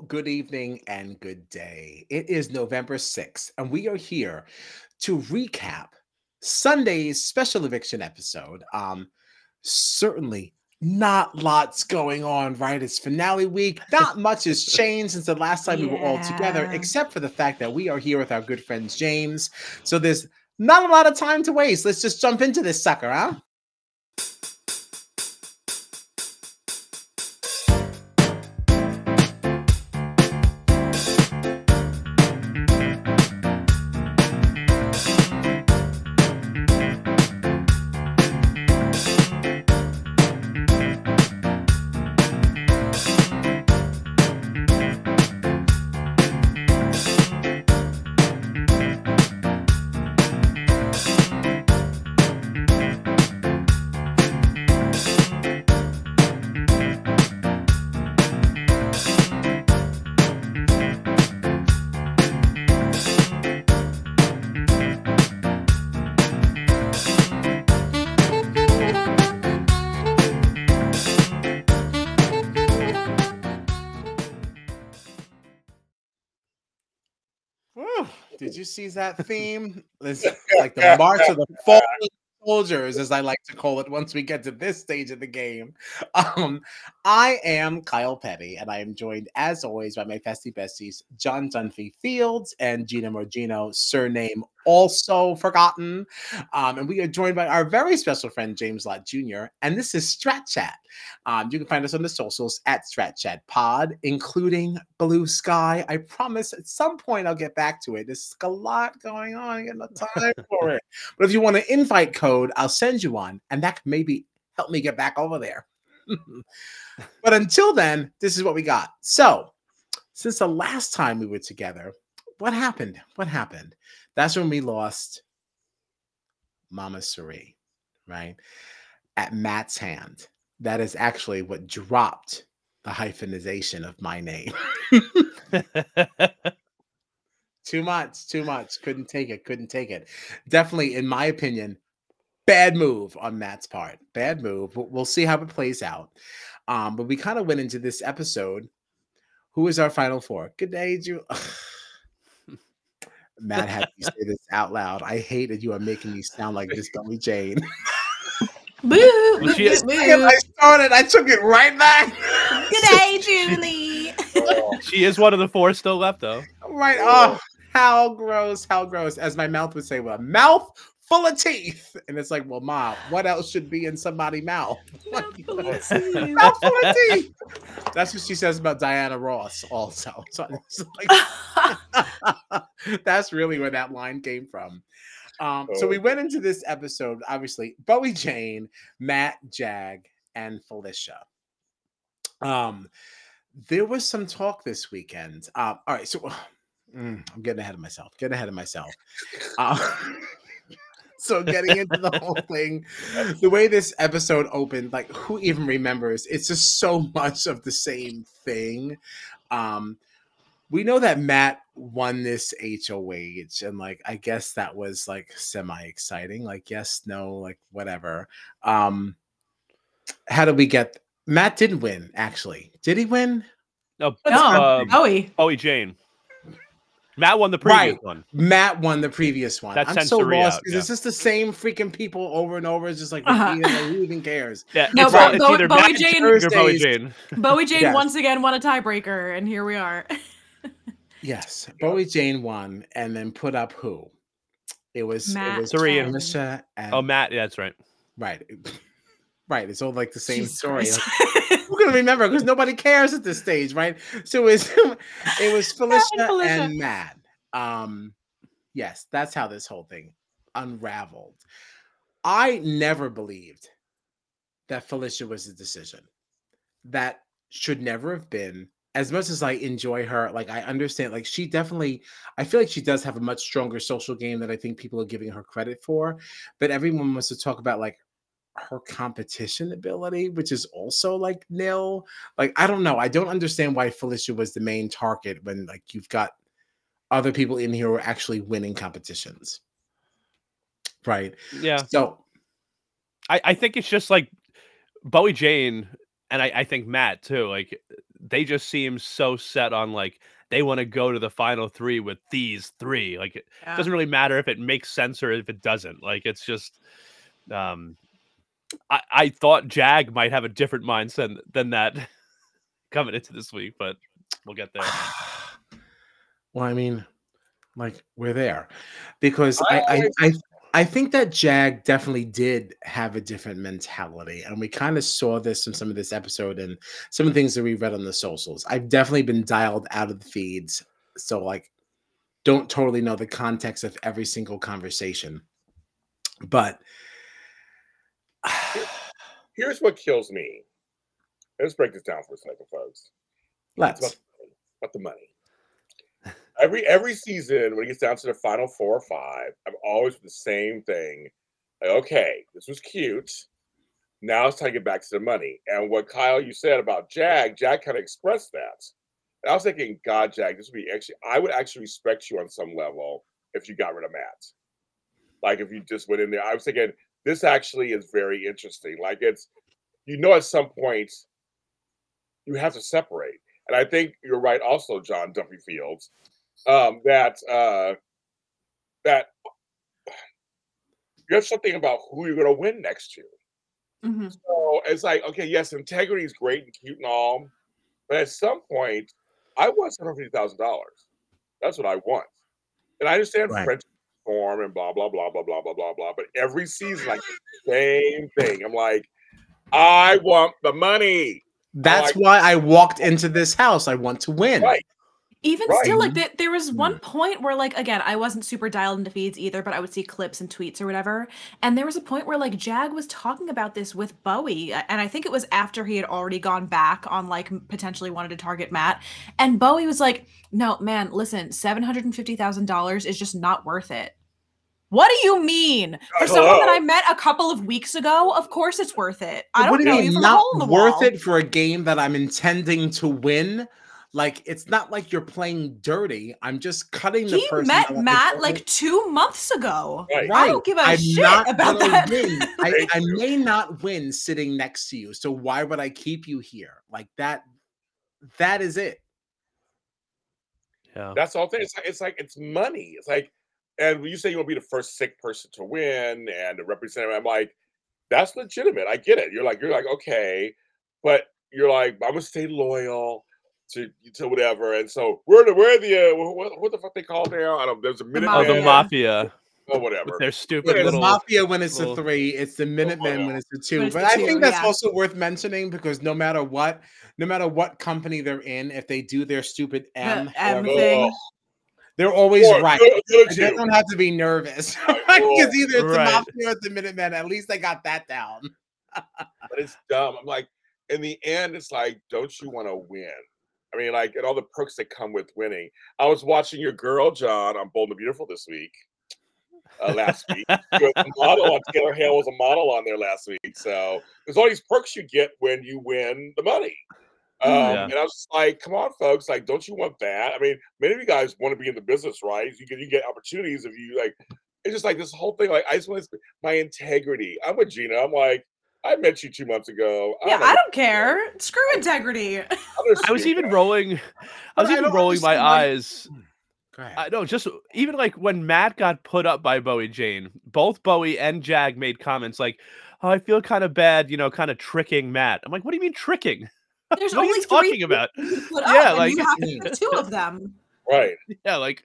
Hello, good evening, and good day. It is November 6th, and we are here to recap Sunday's special eviction episode. Um, certainly not lots going on, right? It's finale week. Not much has changed since the last time we were all together, except for the fact that we are here with our good friends James. So there's not a lot of time to waste. Let's just jump into this sucker, huh? Did you see that theme? It's like the March of the Fallen Soldiers, as I like to call it, once we get to this stage of the game. Um, I am Kyle Petty, and I am joined, as always, by my festy besties, John Dunphy Fields and Gina Morgino, surname also forgotten. Um, and we are joined by our very special friend, James Lott Jr., and this is Strat Chat. Um, you can find us on the socials at Strat Chat Pod, including Blue Sky. I promise at some point I'll get back to it. There's a lot going on. I get no time for it. But if you want an invite code, I'll send you one, and that can maybe help me get back over there. but until then, this is what we got. So, since the last time we were together, what happened? What happened? That's when we lost Mama Cirie, right? At Matt's hand. That is actually what dropped the hyphenization of my name. too much, too much. Couldn't take it, couldn't take it. Definitely, in my opinion, bad move on Matt's part. Bad move. We'll, see how it plays out. Um, but we kind of went into this episode. Who is our final four? Good day, Ju. Matt had me say this out loud. I hate that you are making me sound like this Billy Jane. Boo! boo, she boo, is- boo. I started, I took it right back. Good day, Julie. she is one of the four still left, though. Right. Oh, how gross. How gross. As my mouth would say, well, mouth full of teeth. And it's like, well, mom, what else should be in somebody's mouth? Mouthful of mouth full of teeth. That's what she says about Diana Ross, also. So like, that's really where that line came from. Um, so we went into this episode, obviously, Bowie Jane, Matt Jag, and Felicia. Um, there was some talk this weekend. Um, all right, so mm, I'm getting ahead of myself. Getting ahead of myself. Uh, so getting into the whole thing, the way this episode opened, like who even remembers? It's just so much of the same thing. Um, we know that Matt won this HOH, and like I guess that was like semi exciting. Like yes, no, like whatever. Um, how did we get? Matt didn't win. Actually, did he win? No, No, uh, Bowie. Bowie Jane. Matt won the previous Right. one. Matt won the previous one. That I'm so lost out, because yeah. it's just the same freaking people over and over. It's just like Uh-huh. like, who even cares? Yeah, No, it's, Bo- it's Bo- either Bowie Matt Jane- or Bowie Jane. Bowie Jane Yes. once again won a tiebreaker, and here we are. Yes, Bowie Jane won, and then put up who? It was Matt it was Cirie and- Felicia and Oh, Matt. Yeah, that's right. right, right. It's all like the same Jesus story. Christ. Who can remember? Because nobody cares at this stage, right? So it was it was Felicia and, Felicia. Matt. Um, yes, that's how this whole thing unraveled. I never believed that Felicia was the decision. That should never have been. As much as I enjoy her, like I understand, like she definitely, I feel like she does have a much stronger social game that I think people are giving her credit for. But everyone wants to talk about like her competition ability, which is also like nil. Like, I don't know. I don't understand why Felicia was the main target when like you've got other people in here who are actually winning competitions. Right. Yeah. So I, I think it's just like Bowie Jane and I, I think Matt too. Like they just seem so set on like they want to go to the final three with these three. Like it Yeah. doesn't really matter if it makes sense or if it doesn't. Like it's just um I, I thought Jag might have a different mindset than that coming into this week, but we'll get there. well, I mean, like we're there because I, I I, I, I think that Jag definitely did have a different mentality, and we kind of saw this in some of this episode and some of the things that we read on the socials. I've definitely been dialed out of the feeds, so like, don't totally know the context of every single conversation, but. Here's what kills me. Let's break this down for a second, folks. Let's. about, about the money. Every every season, when it gets down to the final four or five, I'm always the same thing. Like, okay, this was cute. Now it's time to get back to the money. And what Kyle you said about Jag, Jag kind of expressed that. And I was thinking, God, Jag, this would be actually I would actually respect you on some level if you got rid of Matt. Like if you just went in there. I was thinking this actually is very interesting. Like it's you know at some point you have to separate. And I think you're right also, John Duffy Fields, um, that uh that you have something about who you're gonna win next year. Mhm. So it's like, okay, yes, integrity is great and cute and all, but at some point, I want seven hundred fifty thousand dollars. That's what I want. And I understand Right. Form and blah blah blah blah blah blah blah blah. But every season, like the same thing. I'm like, I want the money. That's like- why I walked into this house. I want to win. Right. Even Right. still, like there, there was one Mm. point where, like, again, I wasn't super dialed into feeds either, but I would see clips and tweets or whatever. And there was a point where, like, Jag was talking about this with Bowie, and I think it was after he had already gone back on, like, potentially wanted to target Matt. And Bowie was like, "No, man, listen, seven hundred and fifty thousand dollars is just not worth it." What do you mean? For someone that I met a couple of weeks ago, of course it's worth it. I But don't what know you you mean from a not hole in the worth wall. it for a game that I'm intending to win? Like it's not like you're playing dirty. I'm just cutting the He person. met Matt like two months ago. Right. I don't give a I'm shit not about gonna that. win. I, I may not win sitting next to you. So why would I keep you here? Like that. That is it. Yeah. That's all thing. It's like it's like it's money. It's like, and when you say you want to be the first sick person to win and to represent, I'm like, that's legitimate. I get it. You're like, you're like, okay, but you're like, I'm gonna stay loyal to to whatever. And so we're the we're the uh, what, what the fuck they call now? I don't. There's a minute. Oh, the mafia or whatever. They're stupid the little. mafia when it's little- a three, it's the Minutemen when it's a two. It's But I two, think that's yeah. also worth mentioning because no matter what, no matter what company they're in, if they do their stupid M, The M thing. They're always Or right. the- the They don't have to be nervous because either it's the Right. mafia or the Minutemen. At least I got that down. but it's dumb. I'm like, in the end, it's like, don't you want to win? I mean, like, and all the perks that come with winning. I was watching your girl, John, on Bold and Beautiful this week, uh, last week. She was a model on Taylor Hale was a model on there last week. So there's all these perks you get when you win the money. Um, Yeah. And I was just like, come on, folks, like, don't you want that? I mean, many of you guys want to be in the business, right? You get you get opportunities if you like. It's just like this whole thing. Like, I just want to, my integrity. I'm with Gina. I'm like, I met you two months ago. Yeah, know I don't care. Screw integrity. I was even rolling. I was I even don't rolling my understand eyes. I know, just even like when Matt got put up by Bowie Jane, both Bowie and Jag made comments like, "Oh, I feel kind of bad, you know, kind of tricking Matt." I'm like, "What do you mean tricking? There's What are only you three talking about?" you put Yeah, up, and like- you have to two of them. right. Yeah, like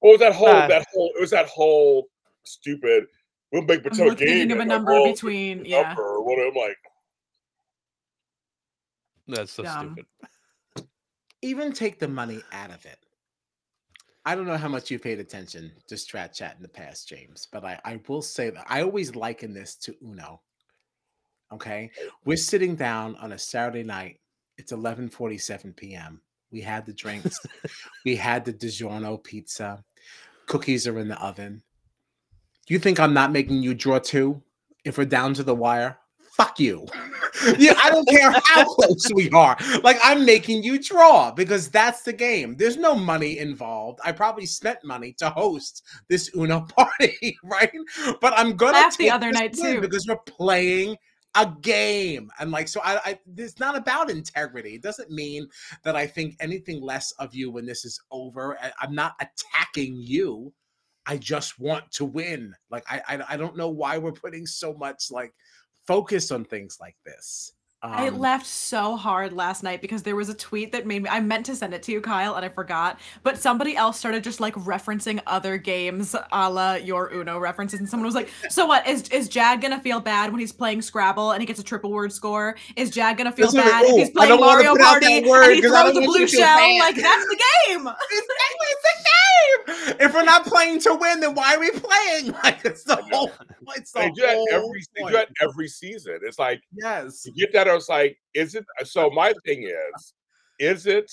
What was that whole? Ah. that whole. It was that whole stupid. We'll make I'm pretend like thinking of a and number roll between the yeah. number or what? I'm like, that's so Dumb. stupid. Even take the money out of it. I don't know how much you paid attention to Strat Chat in the past, James, but I, I will say that I always liken this to Uno. Okay. We're sitting down on a Saturday night. It's 11:47 p.m. We had the drinks. we had the DiGiorno pizza. Cookies are in the oven. You think I'm not making you draw two if we're down to the wire? Fuck you. yeah, I don't care how close we are. Like I'm making you draw because that's the game. There's no money involved. I probably spent money to host this Uno party, right? But I'm gonna Laughed the other night, too. because we're playing a game. And like, so I, I, it's not about integrity. It doesn't mean that I think anything less of you when this is over. I'm not attacking you. I just want to win. Like, I, I, I don't know why we're putting so much like focus on things like this. I Um, laughed so hard last night because there was a tweet that made me I meant to send it to you, Kyle, and I forgot. But somebody else started just like referencing other games a la your Uno references, and someone was like, So what? Is is Jag gonna feel bad when he's playing Scrabble and he gets a triple word score? Is Jag gonna feel Listen, bad if ooh, he's I playing don't wanna Mario put out Party that word and he 'cause I throws don't a want blue you to feel shell? bad. Like that's the game. Exactly, it's a game. If we're not playing to win, then why are we playing? Like it's the I know. whole. It's the They do that whole every they do point. that every season. It's like Yes. you get that. I was like, is it? So my thing is, is it?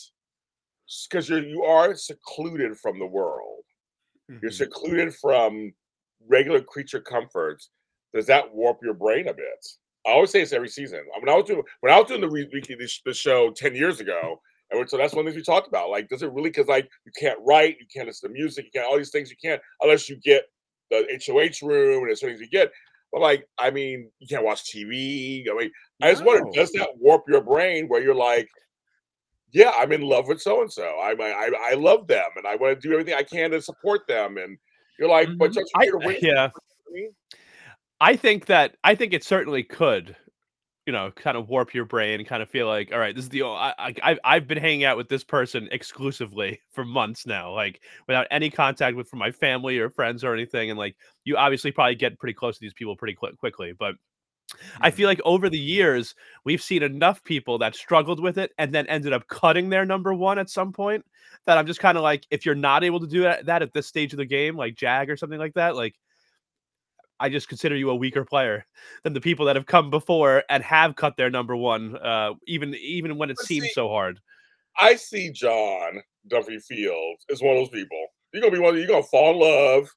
Because you're you are secluded from the world. You're Mhm. secluded from regular creature comforts. Does that warp your brain a bit? I always say this every season. When I was doing when I was doing the weekly the, the show ten years ago, and so that's one of the things we talked about. Like, does it really? Because like you can't write, you can't listen to music, you can't all these things you can't unless you get the HOH room and there's things you get. But like, I mean, you can't watch TV. I mean, I just wonder, No. does that warp your brain where you're like, yeah, I'm in love with so and so. I I I love them, and I want to do everything I can to support them. And you're like, but Mhm. don't I, here to win? yeah, I think that I think it certainly could, you know, kind of warp your brain, kind of feel like, all right, this is the I, I I've- I've been hanging out with this person exclusively for months now, like without any contact with from my family or friends or anything, and like you obviously probably get pretty close to these people pretty quick quickly, but. I feel like over the years we've seen enough people that struggled with it and then ended up cutting their number one at some point. That I'm just kind of like, if you're not able to do that, at this stage of the game, like Jag or something like that, like I just consider you a weaker player than the people that have come before and have cut their number one, uh, even even when it But seems see- so hard. I see John Duffy Fields as one of those people. You're gonna be one. You're gonna fall in love,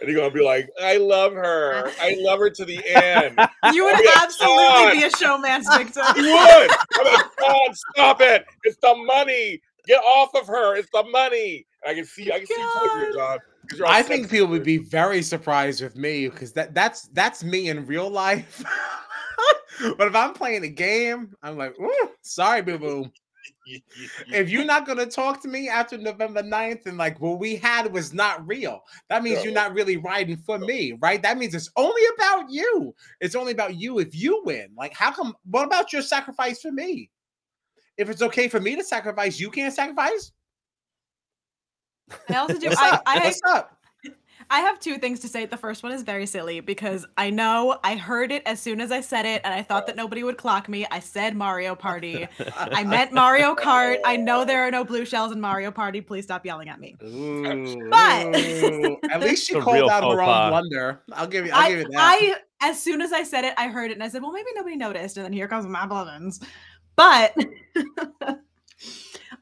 and you're gonna be like, "I love her. I love her to the end." You would Yeah, absolutely God. be a showman's victim. You would. I'm like, "John, stop it! It's the money. Get off of her. It's the money." And I can see. I can see you here, John. 'cause you're I think people would be very surprised with me because that that's that's me in real life. but if I'm playing a game, I'm like, Ooh, sorry, boo boo. It. If you're not gonna talk to me after November 9th and like what we had was not real, that means you're not really riding for me, right? That means it's only about you. It's only about you if you win. Like, how come what about your sacrifice for me? If it's okay for me to sacrifice, you can't sacrifice. I also do. What's I, up? I, What's up? I have two things to say. The first one is very silly because I know I heard it as soon as I said it, and I thought that nobody would clock me. I said Mario Party. I meant Mario Kart. I know there are no blue shells in Mario Party. Please stop yelling at me. Ooh, But- ooh. at least she called real out her faux own pas. blunder. I'll give you. I'll I, give you that. I, as soon as I said it, I heard it, and I said, "Well, maybe nobody noticed." And then here comes Matt Blevins. But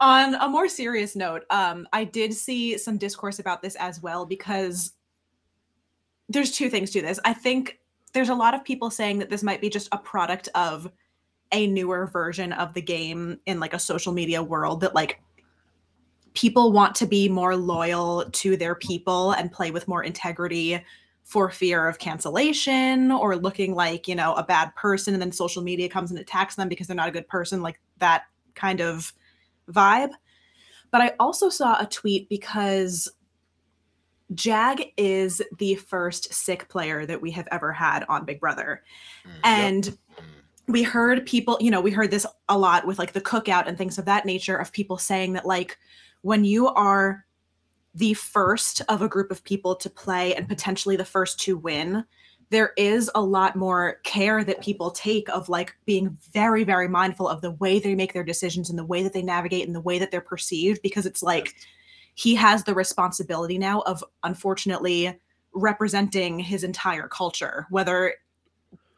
on a more serious note, um, I did see some discourse about this as well because there's two things to this. I think there's a lot of people saying that this might be just a product of a newer version of the game in like a social media world that like people want to be more loyal to their people and play with more integrity for fear of cancellation or looking like you know a bad person and then social media comes and attacks them because they're not a good person like that kind of vibe. But i also saw a tweet because jag is the first sick player that we have ever had on big brother. Mm, and mm. we heard people you know we heard this a lot with like the cookout and things of that nature of people saying that like when you are the first of a group of people to play and potentially the first to win there is a lot more care that people take of like being very very mindful of the way they make their decisions and the way that they navigate and the way that they're perceived because it's like he has the responsibility now of unfortunately representing his entire culture whether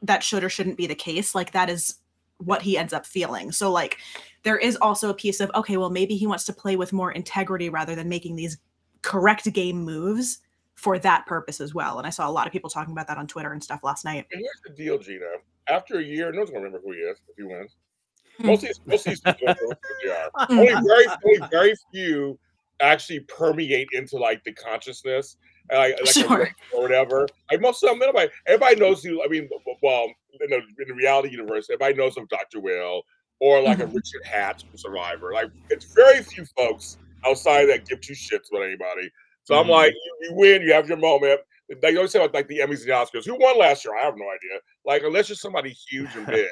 that should or shouldn't be the case like that is what he ends up feeling. So like there is also a piece of okay well maybe he wants to play with more integrity rather than making these correct game moves for that purpose as well and i saw a lot of people talking about that on twitter and stuff last night And here's the deal, Gina. After a year, no one's gonna remember who he is if he wins. Hmm. Most of these, most of these people don't know who they are. Only very, only very few actually permeate into like the consciousness, like, like Sure. or whatever. Like most of them, everybody, everybody knows who. I mean, well, in the, in the reality universe, everybody knows of Dr. Will or like a Mhm. Richard Hatch from Survivor. Like it's very few folks outside that give two shits about anybody. So I'm Mhm. like, you, you win, you have your moment. They always say about like the Emmys and the Oscars. Who won last year? I have no idea. Like unless you're somebody huge and big,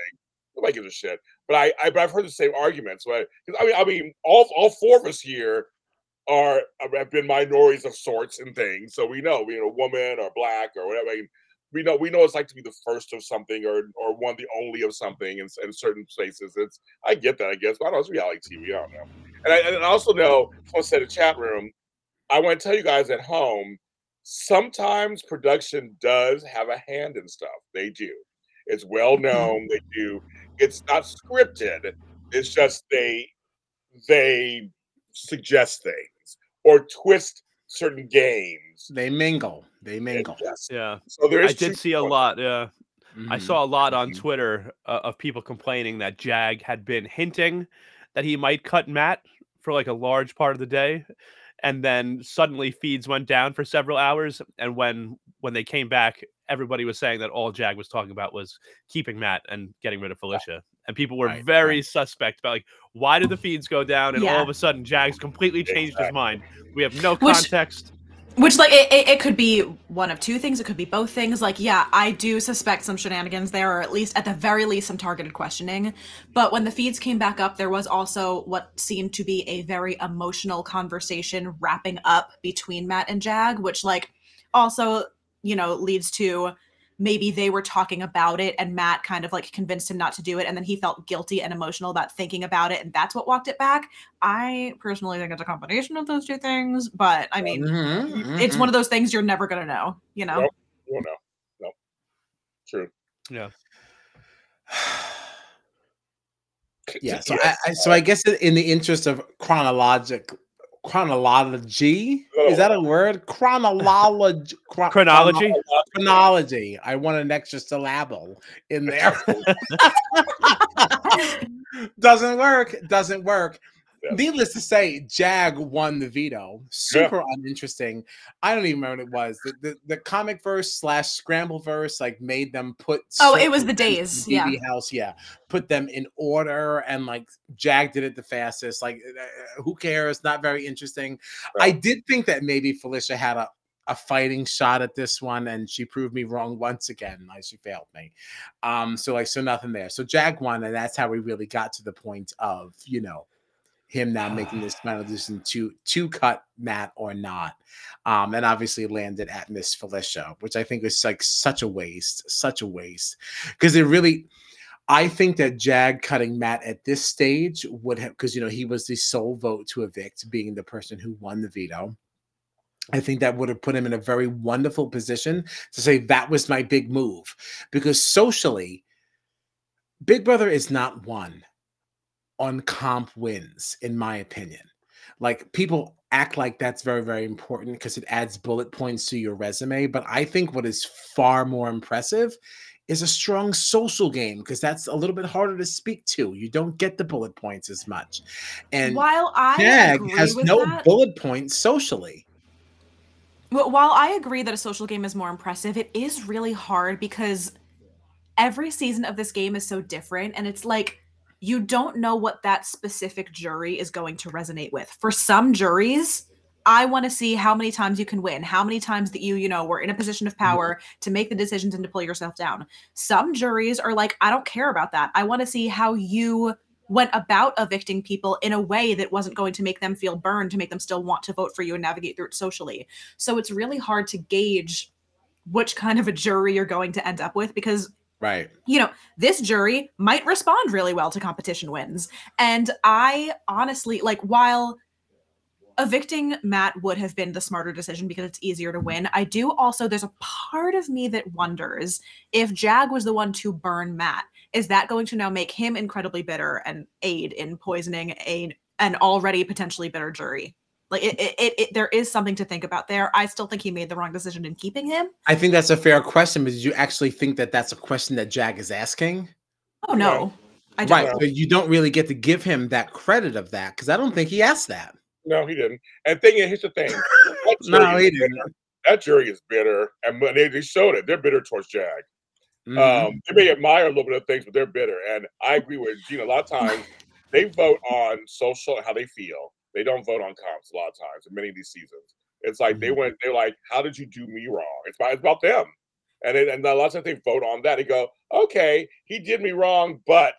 nobody gives a shit. But I, I but I've heard the same arguments. But I mean, I mean, all all four of us here are have been minorities of sorts and things. So we know, you know, woman or black or whatever. I mean, we know we know it's like to be the first of something or or one the only of something in, in certain places. It's I get that, I guess, but I don't know it's reality TV. I don't know. And I, and I also know someone said in the chat room, I want to tell you guys at home, sometimes production does have a hand in stuff. They do. It's well known. They do. It's not scripted. It's just they they suggest things or twist certain games. They mingle. They mingle. just- Yeah, So there is I did see a to lot. Yeah, I Mhm. saw a lot on Mhm. Twitter uh, of people complaining that Jag had been hinting that he might cut Matt for like a large part of the day, and then suddenly feeds went down for several hours. And when when they came back, everybody was saying that all Jag was talking about was keeping Matt and getting rid of Felicia. And people were Right, very right. suspect about like why did the feeds go down, and all of a sudden Jag's completely changed his mind. We have no context. Which, like, it, it, it could be one of two things. It could be both things. Like, yeah, I do suspect some shenanigans there, or at least, at the very least, some targeted questioning. But when the feeds came back up, there was also what seemed to be a very emotional conversation wrapping up between Matt and Jag, which, like, also, you know, leads to maybe they were talking about it and Matt kind of like convinced him not to do it. And then he felt guilty and emotional about thinking about it. And that's what walked it back. I personally think it's a combination of those two things. But I mean, Mhm, it's mhm. one of those things you're never gonna know, you know. Nope. You don't know. No. True. Yeah. yeah so I, I so i guess in- in the interest of chronologic chronology? Is that a word? Chronology chron- Chronology. chronology. I want an extra syllable in there. Doesn't work. Doesn't work. Yeah. Needless to say jag won the veto. Super uninteresting. I don't even remember what it was. The, the, the comic verse slash scramble verse like made them put Oh, it was the days, in yeah. BB house yeah. Put them in order and like jag did it the fastest. Like uh, who cares? Not very interesting. I did think that maybe felicia had a a fighting shot at this one and she proved me wrong once again. Like she failed me. Um so like so nothing there. So jag won and that's how we really got to the point of you know him now making this final decision to to cut matt or not um and obviously landed at miss felicia which i think is like such a waste such a waste. Because it really I think that Jag cutting Matt at this stage would have because you know he was the sole vote to evict, being the person who won the veto. I think that would have put him in a very wonderful position to say that was my big move. Because socially, Big Brother is not one on comp wins, in my opinion. Like people act like that's very, very important because it adds bullet points to your resume. But I think what is far more impressive is a strong social game because that's a little bit harder to speak to. You don't get the bullet points as much. And While I has no that, bullet points socially. Wh- While I agree that a social game is more impressive, it is really hard because every season of this game is so different and it's like you don't know what that specific jury is going to resonate with. For some juries, I want to see how many times you can win, how many times that you, you know, were in a position of power to make the decisions and to pull yourself down. Some juries are like, I don't care about that. I want to see how you went about evicting people in a way that wasn't going to make them feel burned, to make them still want to vote for you and navigate through it socially. So it's really hard to gauge which kind of a jury you're going to end up with because Right. you know, this jury might respond really well to competition wins. And I honestly, like, while evicting Matt would have been the smarter decision because it's easier to win, I do also, there's a part of me that wonders if Jag was the one to burn Matt, is that going to now make him incredibly bitter and aid in poisoning a, an already potentially bitter jury? Like, it, it, it, it, there is something to think about there. I still think he made the wrong decision in keeping him. I think that's a fair question, but did you actually think that that's a question that Jag is asking? Oh, no. No. I don't. Right. But you don't really get to give him that credit of that because I don't think he asked that. No, he didn't. And thing is, here's the thing. That No, jury he is bitter. didn't. That jury is bitter, and when they, they showed it. They're bitter towards Jag. Mhm. Um, they may admire a little bit of things, but they're bitter. And I agree with Gina. A lot of times they vote on social how they feel. They don't vote on comps a lot of times in many of these seasons. It's like they Mhm. went, they're like, how did you do me wrong? It's about, it's about them. And, it, and a lot of times they vote on that. They go, okay, he did me wrong, but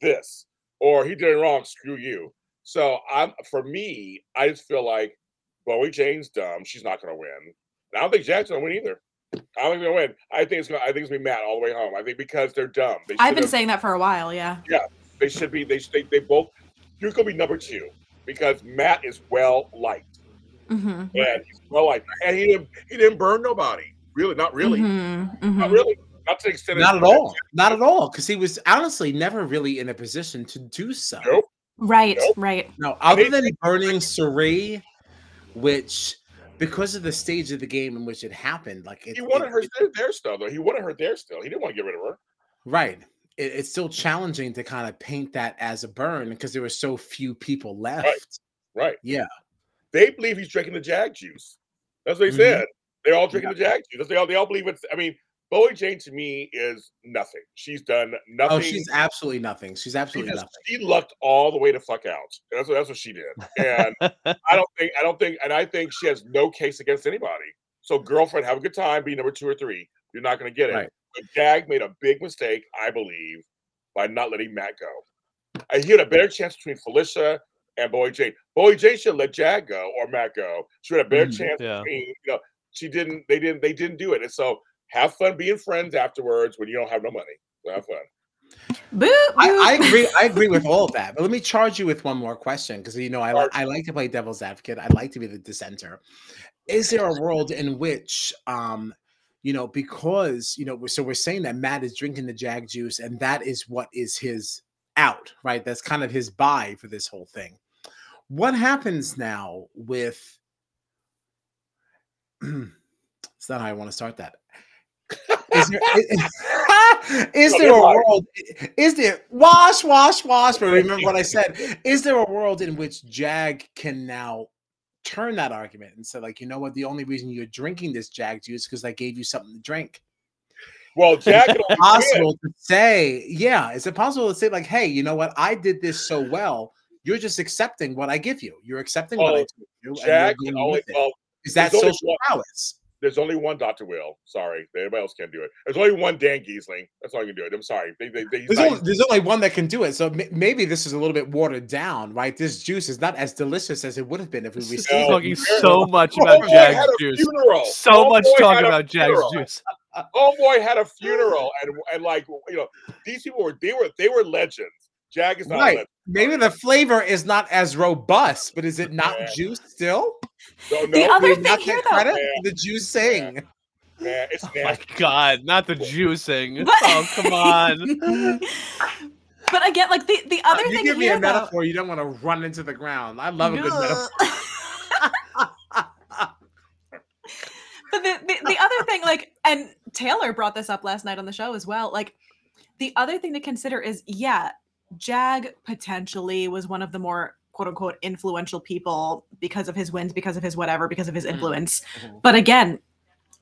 this, or he did it wrong, screw you. So I'm for me, I just feel like Bowie Jane's dumb. She's not gonna win. And I don't think Jag's gonna win either. I don't think they're gonna win. I think it's gonna. I think it's gonna be Matt all the way home. I think because they're dumb. They I've been saying that for a while. Yeah. Yeah. They should be. They should- they, they both. You're gonna be number two because Matt is well liked hmm and he's well liked, and he didn't he didn't burn nobody. Really, not really, Mhm, not mhm. really, not to the extent. Not at all. Not at all. Because he was honestly never really in a position to do so. Nope. Right. Nope. Right. No, other mean- than burning Cirie, which because of the stage of the game in which it happened, like it, He wanted it- her it- there, there still though. He wanted her there still. He didn't want to get rid of her. right. It, it's still challenging to kind of paint that as a burn because there were so few people left. Right. right. Yeah. They believe he's drinking the Jag juice. That's what he Mhm. said. They're all drinking the Jag juice. They all they all believe it's. I mean, Bowie Jane to me is nothing. She's done nothing. Oh, she's absolutely nothing. She's she, absolutely just, nothing. she lucked all the way to fuck out. That's what that's what she did. And I don't think I don't think and I think she has no case against anybody. So girlfriend, have a good time, be number two or three. You're not gonna get it. Right. But Jag made a big mistake, I believe, by not letting Matt go. And he had a better chance between Felicia and Bowie Jane. Bowie Jane should let Jag go or Matt go. She had a better Mhm. chance Yeah. between, you know, she didn't, they didn't, they didn't do it. And so have fun being friends afterwards when you don't have no money. So have fun. Boo, I, boo. I agree. I agree with all of that. But let me charge you with one more question because you know I, li- I like to play devil's advocate. I like to be the dissenter. Is there a world in which, um, you know, because you know, so we're saying that Matt is drinking the Jag juice, and that is what is his out, right? That's kind of his buy for this whole thing. What happens now with? it's not how I want to start that. Is there, is No, there a world? Is there wash, wash, wash? But remember what I said. Is there a world in which Jag can now turn that argument and say, like, you know what? The only reason you're drinking this Jag juice because I gave you something to drink. Well, only. Possible to say, yeah. Is it possible to say, like, hey, you know what? I did this so well. You're just accepting what I give you. You're accepting what I told you. and you're well, Is that social one- prowess? There's only one Dr. Will. Sorry, everybody else can't do it. There's only one Dan Gheesling. That's all you can do it. I'm sorry. They, they, they, There's not- only, there's only one that can do it. So m- maybe this is a little bit watered down, right? This juice is not as delicious as it would have been if we This is received No, it. talking so much about Homeboy had Jag's juice. funeral. So much Homeboy talking about Jag's funeral. juice. Homeboy had a funeral, and and like you know, these people were they were they were legends. Jag is not a Right. Legend. Maybe the flavor is not as robust, but is it not Yeah. juice still? No, The other thing not here, though- credit Yeah. the juicing. man, it's Oh my god, not the juicing. But- Oh come on. but again, like the the uh, other you thing give me here, a though- metaphor, you don't want to run into the ground. I love a good metaphor. but the, the the other thing, like, and Taylor brought this up last night on the show as well. Like, the other thing to consider is, yeah, Jag potentially was one of the more quote unquote influential people because of his wins, because of his whatever, because of his Mhm. influence. Mhm. But again,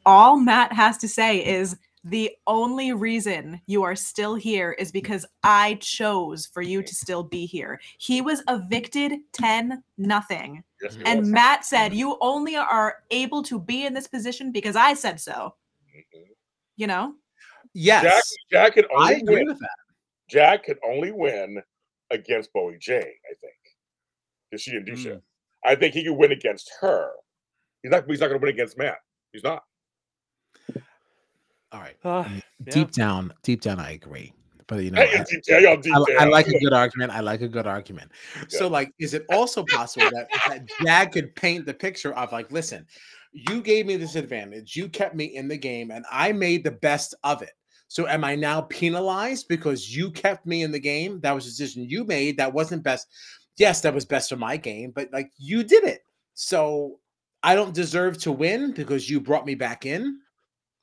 all Matt has to say is the only reason you are still here is because I chose for you to still be here. He was evicted 10 nothing. Yes, And was. Matt said, You only are able to be in this position because I said so. Mhm. You know? Jag, Yes, Jag could I agree win. with that. Jag could only win against Bowie Jane, I think, because she didn't do Mm. shit. I think he could win against her. He's not. He's not going to win against Matt. He's not. All right. Uh, Deep down, deep down, I agree. But you know, Hey, I- deep down, deep I, I like a good argument. I like a good argument. So, like, is it also possible that, that Jag could paint the picture of like, listen, you gave me this advantage, you kept me in the game, and I made the best of it. So, am I now penalized because you kept me in the game? That was a decision you made. That wasn't best. Yes, that was best for my game, but like you did it. So, I don't deserve to win because you brought me back in.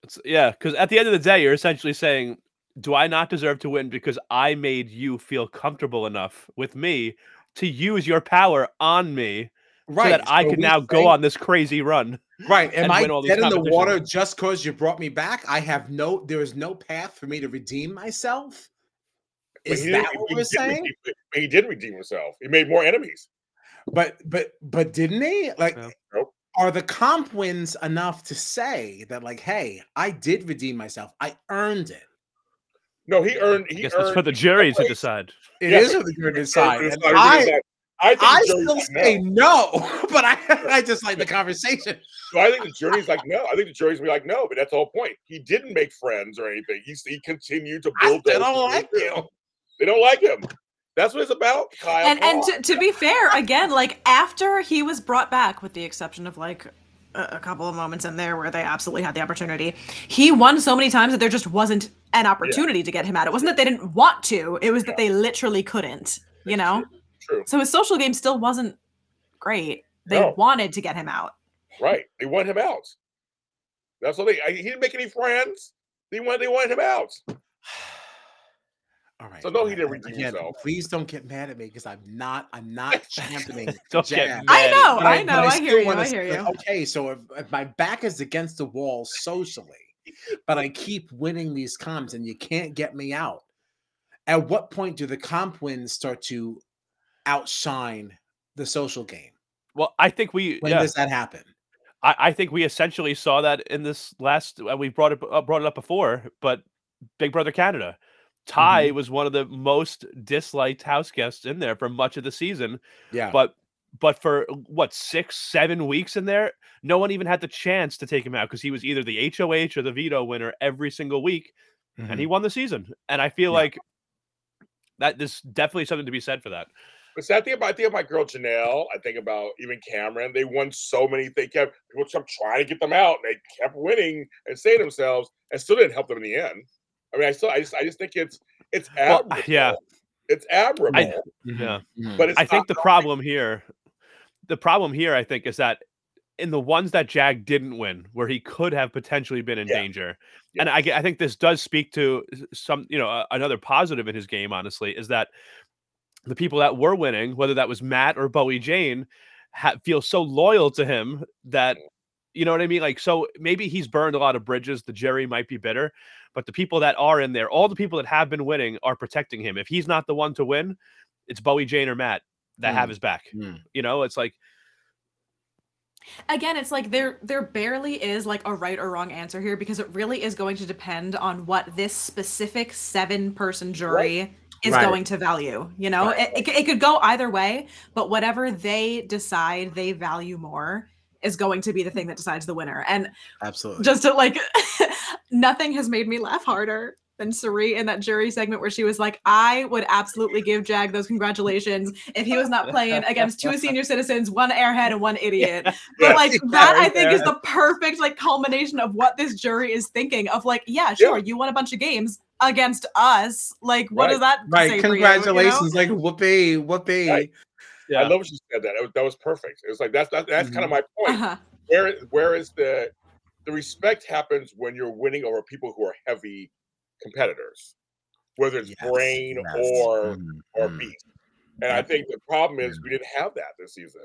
It's, yeah, because at the end of the day, you're essentially saying, "Do I not deserve to win because I made you feel comfortable enough with me to use your power on me right. so that I so could we now go on this crazy run. Right. Am and I win all these dead in the water just because you brought me back? I have no. There is no path for me to redeem myself. Is that what he we're did saying? redeem- but he did redeem himself. He made more enemies. But but but didn't he? Like, Yeah. Are the comp wins enough to say that like, hey, I did redeem myself. I earned it. No, he earned. I He guess that's for the jury to decide. It Yeah, is but- for the good he side. earned And I I think I still like, say no. no, but I I just like the conversation. So I think the jury's like no. I think the jury's be like no, but that's the whole point. He didn't make friends or anything. He he continued to build. still those don't like relationships. you. They don't like him. That's what it's about, Kyle. and and to, to be fair again like after he was brought back with the exception of like a, a couple of moments in there where they absolutely had the opportunity he won so many times that there just wasn't an opportunity to get him out it wasn't that they didn't want to it was that they literally couldn't you know True. so his social game still wasn't great they No. wanted to get him out Right. They want him out. That's what they. I- He didn't make any friends. They want. They wanted him out. All right. So no, he didn't and redeem again, himself. Please don't get mad at me because I'm not. I'm not championing. Don't Jag. get i know But i know i, still hear you i hear you Okay, so if, if my back is against the wall socially, but I keep winning these comps and you can't get me out, at what point do the comp wins start to outshine the social game? Well, I think we When yeah, does that happen? I, I think we essentially saw that in this last. Uh, we brought it uh, brought it up before, but Big Brother Canada, Ty Mm-hmm. was one of the most disliked house guests in there for much of the season. Yeah. But but for what six seven weeks in there, no one even had the chance to take him out because he was either the HOH or the veto winner every single week, and he won the season. And I feel Mm-hmm. Yeah. like that there's definitely something to be said for that. But see, I think about I think about my girl Janelle. I think about even Cameron. They won so many. They kept people kept trying to get them out. And they kept winning and saying themselves, and still didn't help them in the end. I mean, I still, I just, I just think it's, it's Well, admirable. yeah. it's admirable. Yeah. Mhm. but it's I think the problem here, the problem here, I think, is that in the ones that Jag didn't win, where he could have potentially been in Yeah. danger, and I, I think this does speak to some, you know, a- another positive in his game. Honestly, is that the people that were winning, whether that was Matt or Bowie Jane, ha- feel so loyal to him that. You know what I mean? Like, so maybe he's burned a lot of bridges. The Jerry might be bitter, but the people that are in there, all the people that have been winning, are protecting him. If he's not the one to win, it's Bowie Jane or Matt that have Mm. his back. Mm. You know, it's like again it's like there there barely is like a right or wrong answer here because it really is going to depend on what this specific seven person jury is Right. going to value you know Right. it, it, it could go either way but whatever they decide they value more is going to be the thing that decides the winner and Absolutely. just to like nothing has made me laugh harder than Cirie in that jury segment where she was like, I would absolutely give Jag those congratulations if he was not playing against two senior citizens, one airhead and one idiot. But Yeah. like that I think is the perfect like culmination of what this jury is thinking of like, yeah, sure, you won a bunch of games against us. Like, what does that right. say for you, you know? Congratulations. Like whoopee, whoopee. Right. yeah, I love what she said that. That was, that was perfect. It was like that's that, that's kind of my point. Uh-huh. Where where is the the respect happens when you're winning over people who are heavy competitors, whether it's Yes, brain yes. or Mhm, or mhm. beast. And I think the problem is we didn't have that this season.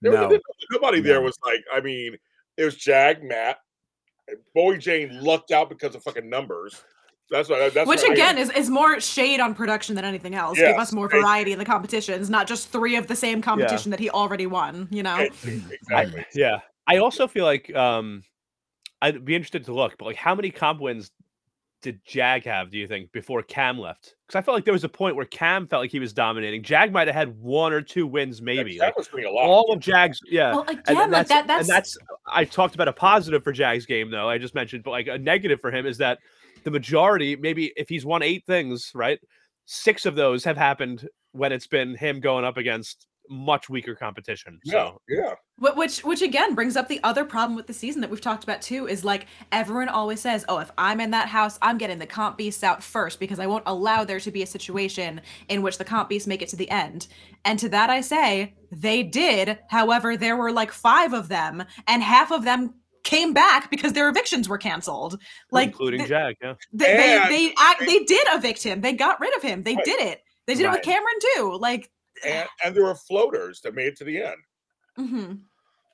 There No. was- nobody there was like, I mean, it was Jag, Matt, and Bowie Jane lucked out because of fucking numbers. That's what. That's Which what I- again is, is more shade on production than anything else. Give us more variety in the competitions, not just three of the same competition that he already won. You know, exactly. yeah. I also feel like um, I'd be interested to look, but like, how many comp wins did Jag have? Do you think before Cam left? Because I felt like there was a point where Cam felt like he was dominating. Jag might have had one or two wins, maybe. That Like, was winning a lot. all of Jag's, yeah. well, And again, then like that. That's, and that's I talked about a positive for Jag's game though. I just mentioned, but like a negative for him is that the majority, maybe if he's won eight things, right, six of those have happened when it's been him going up against much weaker competition. yeah, So yeah. Wh- which which again brings up the other problem with the season that we've talked about too is like everyone always says oh if i'm in that house i'm getting the comp beasts out first because i won't allow there to be a situation in which the comp beasts make it to the end and to that i say they did however there were like five of them and half of them came back because their evictions were canceled like including th- Jag, yeah. they, they, And- they, act, they did evict him they got rid of him they Right. did it they did it with cameron too like And and there were floaters that made it to the end. Mhm.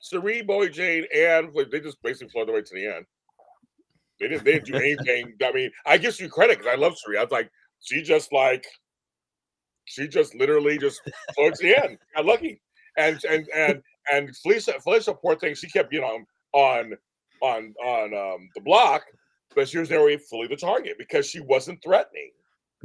Cirie, Bowie Jane, and they just basically floated their way to the end. They didn't. They didn't do anything. I mean, I give you credit because I love Cirie. I was like, she just like, she just literally just flowed to the end. Got lucky, and and and and Felicia, Felicia, poor thing, she kept you know on on on um, the block, but she was never fully the target because she wasn't threatening.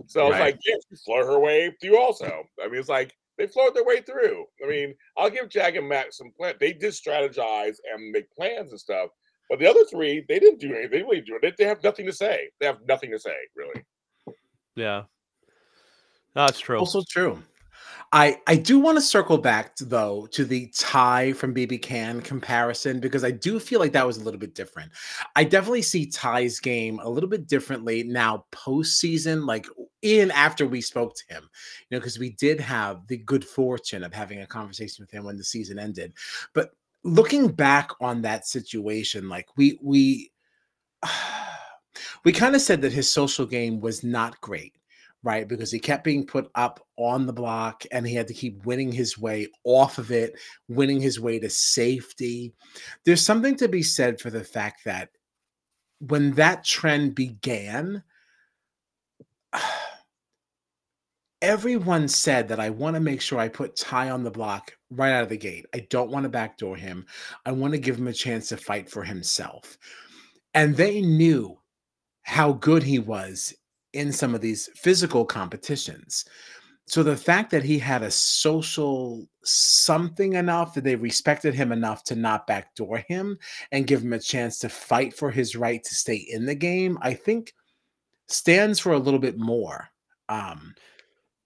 So I was Right. like, yeah, she flowed her way through. Also, I mean, it's like they flowed their way through. I mean, I'll give Jack and Matt some plan. They did strategize and make plans and stuff. But the other three, they didn't do anything. They really do it. They have nothing to say. They have nothing to say, really. Yeah. That's true. Also true. I I do want to circle back to, though to the Ty from BB Can comparison because I do feel like that was a little bit different. I definitely see Ty's game a little bit differently now postseason, like in after we spoke to him, you know, because we did have the good fortune of having a conversation with him when the season ended. But looking back on that situation, like we we we kind of said that his social game was not great right? Because he kept being put up on the block and he had to keep winning his way off of it, winning his way to safety. There's something to be said for the fact that when that trend began, everyone said that I want to make sure I put Ty on the block right out of the gate. I don't want to backdoor him. I want to give him a chance to fight for himself. And they knew how good he was in some of these physical competitions. So the fact that he had a social something enough that they respected him enough to not backdoor him and give him a chance to fight for his right to stay in the game, I think stands for a little bit more. Um,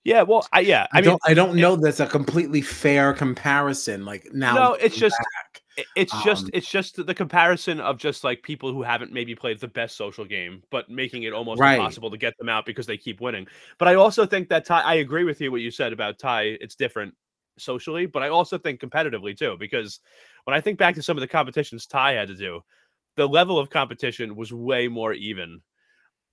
yeah. Well, I yeah. I, I mean, don't I don't know that's a completely fair comparison. Like now, no, it's just back. It- it's just Um, it's just the comparison of just like people who haven't maybe played the best social game, but making it almost Right. impossible to get them out because they keep winning. But I also think that Ty, I agree with you what you said about Ty. It's different socially, but I also think competitively too, because when I think back to some of the competitions Ty had to do, the level of competition was way more even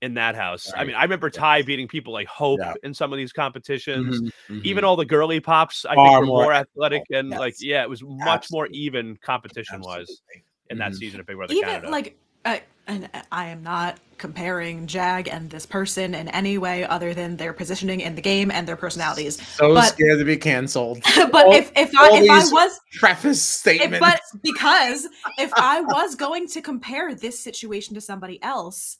in that house. I mean, I remember Ty beating people like Hope Yeah. in some of these competitions Mhm, even mhm. all the girly pops I Far think were more more athletic and yes. like yeah, it was much more even competition wise in that Mhm. season of Big Brother Even Canada. like, uh, and I am not comparing Jag and this person in any way other than their positioning in the game and their personalities. So but- scared to be canceled. but All- if if I all if I was Preface if, statement. but because if I was going to compare this situation to somebody else,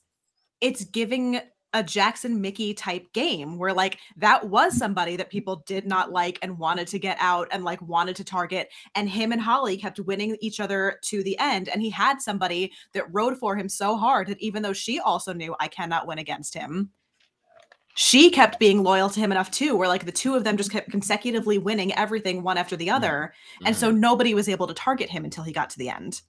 it's giving a Jackson Michie type game where like that was somebody that people did not like and wanted to get out and like wanted to target and him and Holly kept winning each other to the end and he had somebody that rode for him so hard that even though she also knew I cannot win against him she kept being loyal to him enough too where like the two of them just kept consecutively winning everything one after the other and so Mm-hmm. nobody was able to target him until he got to the end.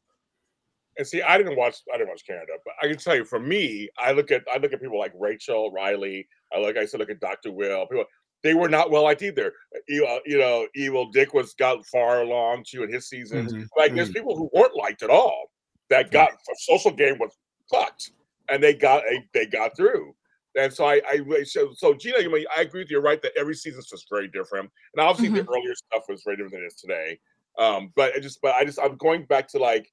And see, I didn't watch. I didn't watch Canada, but I can tell you, for me, I look at I look at people like Rachel Reilly. I look. I said, look at Dr. Will. People, they were not well liked either. You, uh, you know, Evil Dick was got far along too in his seasons. Mhm, Like there's people who weren't liked at all that got social game was fucked, and they got a they got through. And so I, I so so Gina, you mean I agree with you. Right that every season's just very different, and obviously the earlier stuff was very different than it is today. Um, but I just, but I just, I'm going back to like,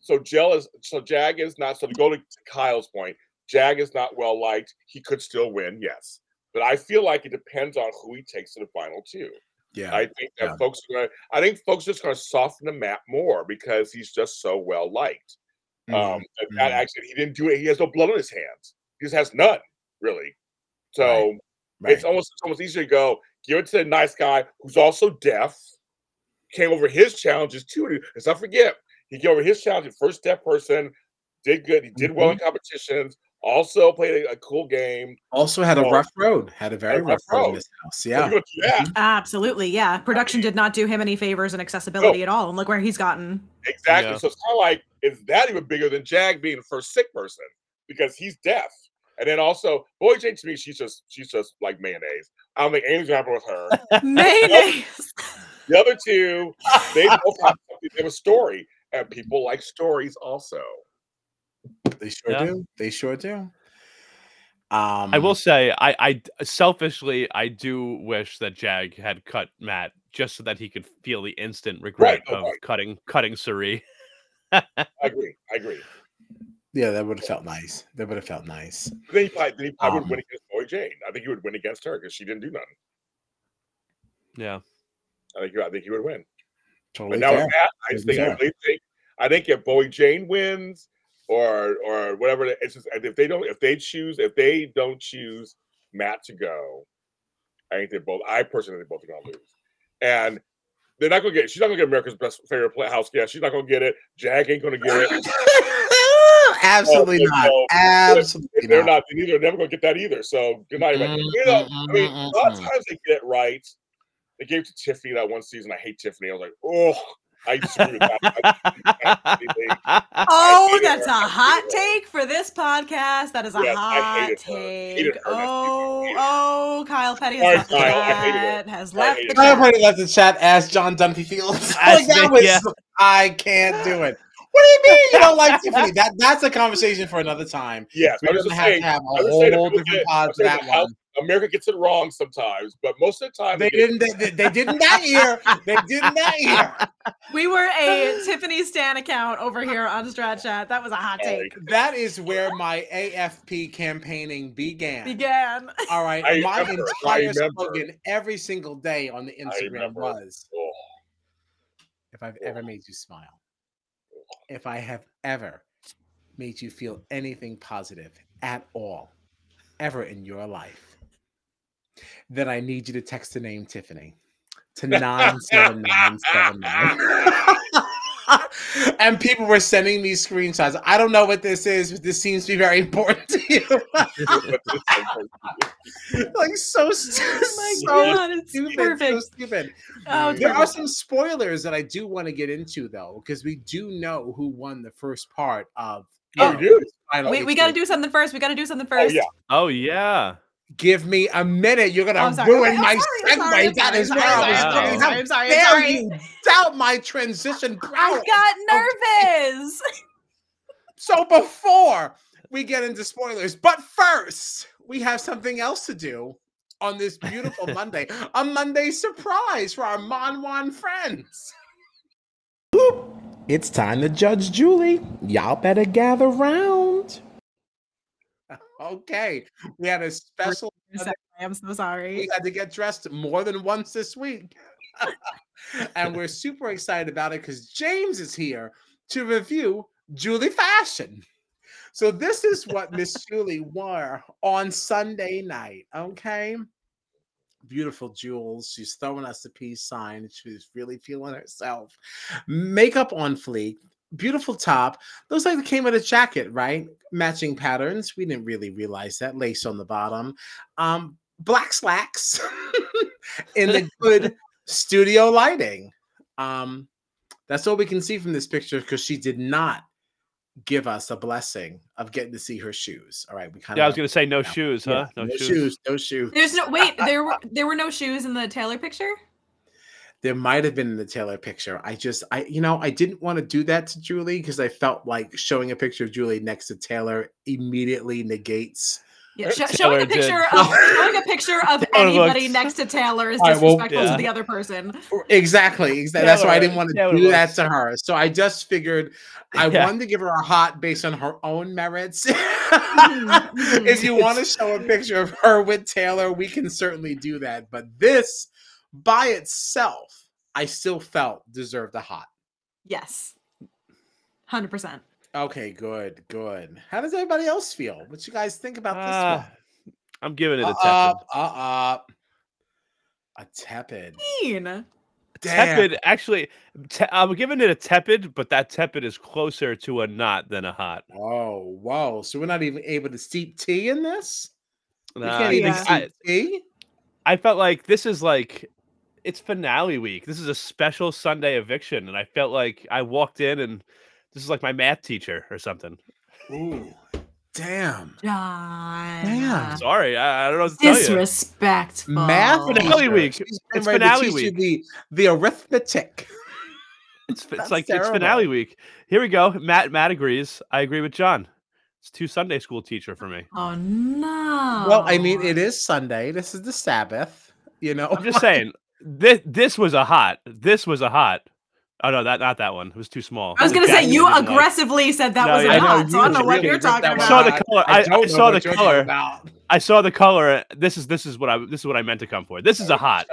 so Gel is, so Jag is not. So to go to Kyle's point, Jag is not well liked. He could still win, yes, but I feel like it depends on who he takes to the final two. yeah. I think that Yeah. folks are gonna, I think folks are just going to soften the map more because he's just so well liked. Mhm, Um, that, that actually he didn't do it. He has no blood on his hands. He just has none, really. So Right, right. it's almost it's almost easier to go give it to the nice guy who's also deaf. Came over his challenges too. Let's not forget he came over his challenges. First deaf person did good. He did well in Mm-hmm. competitions. Also played a, a cool game. also had a Oh. rough road. Had a very rough rough road in this house. So Yeah. you go do that. Absolutely, yeah. Production did not do him any favors in accessibility at all, and look where he's gotten. Exactly. Yeah. So it's kind of like, is that even bigger than Jag being the first Sikh person because he's deaf? And then also, Bowie Jane to me, she's just she's just like mayonnaise. I don't think anything's gonna with her. Mayonnaise. The other two, they both have something. They have a story, and people like stories also. They sure Yeah. do. They sure do. Um I will say, I selfishly, I do wish that Jag had cut Matt just so that he could feel the instant regret oh, of right. cutting cutting Cirie. I agree. I agree. Yeah, that would have felt nice. That would have felt nice. Then he probably, then he probably Um, would win against Bowie Jane. I think he would win against her because she didn't do nothing. Yeah. I think I think he would win. Totally But now fair. that, I just think I really think I think if Bowie Jane wins or or whatever, it's just if they don't if they choose if they don't choose Matt to go, I think they both. I personally think both are gonna lose, and they're not gonna get. She's not gonna get America's best favorite play house guest. She's not gonna get it. Jack ain't gonna get it. Absolutely Oh, not. no. Absolutely They're not. not. They're never gonna get that either. So good night. man. You know, I mean, a lot of times they get it right. They gave it to Tiffany that one season. I hate Tiffany. I was like, oh, I screwed with that. I- Oh, hated that's her. a I hot hated her. take for this podcast. That is a Yes, I hot hated her. Hated take. her Oh, oh, Kyle Petty Sorry, has left the Kyle, I hated her. chat. Has left the her. I chat. already left the chat as John Dunphy Fields. As like that was, yeah. I can't do it. What do you mean you don't like Tiffany? That that's a conversation for another time. Yes, We I'm don't just have saying. to have a just whole different pod for that that one. America gets it wrong sometimes, but most of the time They get didn't. They, they- they didn't that year. They didn't that year. We were a Tiffany Stan account over here on Strat Chat. That was a hot Sorry. take. That is where my AFP campaigning began. Began. All right, I my remember, entire remember. slogan every single day on the Instagram was, Oh, "If I've ever oh. made you smile, if I have ever made you feel anything positive at all, ever in your life, then I need you to text the name Tiffany to nine seven nine seven nine." And people were sending me screenshots. I don't know what this is, but this seems to be very important to you. but it's so- like so, stu- Oh my so god, it's stupid, so stupid. Oh, There are some spoilers that I do want to get into though, because we do know who won the first part of. Oh, know, we do? We, we got to do something first. We got to do something Oh first. yeah, oh yeah. Give me a minute. You're gonna Oh, ruin Okay, I'm my sorry, I'm segue. sorry, I'm That sorry, is where I was I'm going. I'm How sorry, I'm sorry, dare you doubt my transition I prowess? got oh. nervous. So before we get into spoilers, but first we have something else to do on this beautiful Monday, a Monday surprise for our Monwan friends. Boop. It's time to judge Julie. Y'all better gather round. Okay, we had a special. I'm so sorry. We had to get dressed more than once this week. and we're super excited about it because James is here to review Julie Fashion. So this is what Miss Julie wore on Sunday night. Okay. Beautiful jewels. She's throwing us the peace sign. She's really feeling herself. Makeup on fleek. Beautiful top. Looks like it came with a jacket, right? Matching patterns. We didn't really realize that. Lace on the bottom. Um, black slacks in the good studio lighting. Um, that's all we can see from this picture because she did not give us a blessing of getting to see her shoes. All right, we kind of. Yeah, I was gonna say no shoes, huh? no, No, shoes. shoes. no shoes. There's no wait. There were there were no shoes in the Taylor picture. There might have been in the Taylor picture. I just, I, you know, I didn't want to do that to Julie because I felt like showing a picture of Julie next to Taylor immediately negates. Yeah, sh- showing a did. picture of showing a picture of anybody looked- next to Taylor is All right, well, disrespectful yeah. to the other person. Exactly, exactly. That's why I didn't want to Taylor do that to her. So I just figured I Yeah. wanted to give her a hot based on her own merits. mhm. if you want to show a picture of her with Taylor, we can certainly do that. But this by itself, I still felt deserved a hot. Yes, hundred percent. Okay, good, good. How does everybody else feel? What you guys think about this Ah, one? I'm giving it a Uh tepid. up, uh up. A tepid. Mean. Damn. Tepid, actually, te- I'm giving it a tepid, but that tepid is closer to a not than a hot. Oh, whoa. So we're not even able to steep tea in this? We Nah, can't even Yeah. steep tea? I felt like this is like it's finale week. This is a special Sunday eviction, and I felt like I walked in and this is like my math teacher or something. Ooh. Damn. John. Damn. Sorry, I, I don't know what to tell you. Disrespectful. Math Finale teacher. week. She's It's ready to finale teach you week. The, the arithmetic. It's, it's That's like terrible. it's finale week. Here we go. Matt Matt agrees. I agree with John. It's two Sunday school teacher for me. Oh no. Well, I mean, it is Sunday. This is the Sabbath. You know, I'm just saying. This this was a hot. This was a hot. Oh no, that not that one. It was too small. I was gonna say you I didn't like. aggressively said that No, was yeah, a I know, hot, so I don't know what you're talking that I saw the color. I, I don't saw the what you're talking color. about. I saw the color. This is this is what I this is what I meant to come for. This is a hot.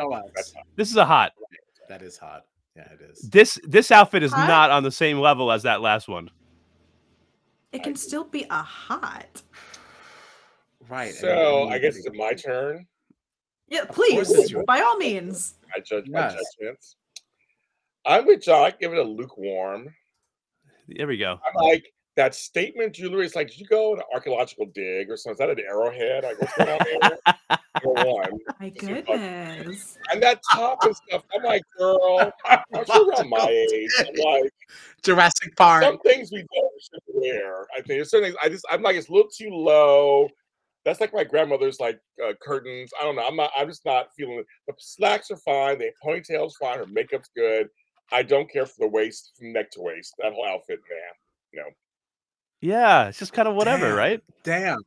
This is a hot. That is hot. Yeah, it is. This this outfit is Hot? not on the same level as that last one. It can still be a hot. Right. and- So and- I guess it's my turn. Yeah, please, by all means. I judge my Yes. judgments. I'm with John. I give it a lukewarm. There we go. I'm like that statement jewelry. It's like, did you go on an archaeological dig or something? Is that an arrowhead? Like, what's going on there? Number one. My This is goodness. And that top and stuff. I'm like, girl, aren't you around my age? I'm like, Jurassic Park. some things we don't should wear. I think there's certain things. I just, I'm like, it's a little too low. That's like my grandmother's like uh, curtains. I don't know. I'm not. I'm just not feeling it. The slacks are fine. The ponytail's fine. Her makeup's good. I don't care for the waist from neck to waist. That whole outfit, man. No. Yeah, it's just kind of whatever, Damn. right? Damn.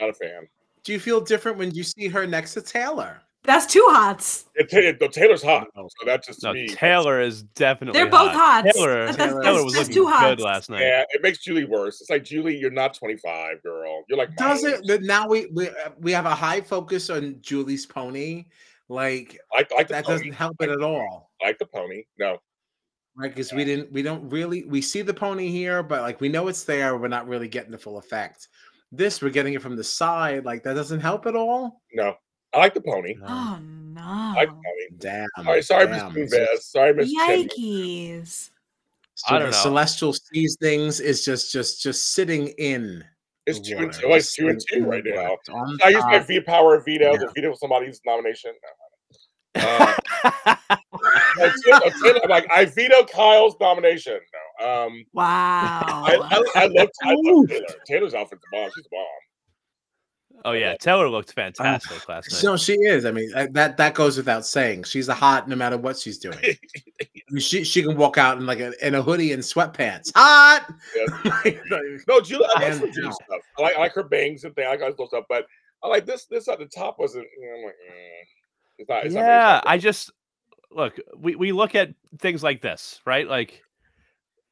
Not a fan. Do you feel different when you see her next to Taylor? That's two hots. It, it, the Taylor's hot, so that's just No, me. Taylor is definitely. They're both hot. hots. Taylor, That's- Taylor- Taylor that's- was that's looking two hots. good last night. Yeah, it makes Julie worse. It's like Julie, you're not 25, girl. You're like Does it? age. that Now we we uh, we have a high focus on Julie's pony. Like I like that pony. doesn't help it at all. Like the pony. No, Right, because we didn't, we don't really, we see the pony here, but like we know it's there. We're not really getting the full effect. This, we're getting it from the side. Like that doesn't help at all. no. I like the pony. Oh no. Oh I like the pony. Damn. Sorry, sorry, Miss damn. Moonves. Sorry, Miss Tim. Yikes. So I don't the know. celestial sees things is just, just, just sitting in. It's two and two, like two and two right now. I use my top. V power veto Yeah. to veto somebody's nomination. No. Uh, no, Taylor- Taylor, I'm like, I veto Kyle's nomination. No. Um, Wow. I, I, I love, I love Taylor. Taylor's outfit's a bomb. She's a bomb. Oh yeah, Taylor looked fantastic last night. No, she is. I mean, uh, that that goes without saying. She's a hot no matter what she's doing. I mean, she she can walk out in like a, in a hoodie and sweatpants. Hot. No, Julie, I like Hands Julie stuff. I like, I like her bangs and things. I like all that stuff, but I like this. This at the top wasn't. You know, I'm like, mm, it's not. It's yeah, not I just look. We we look at things like this, right? Like,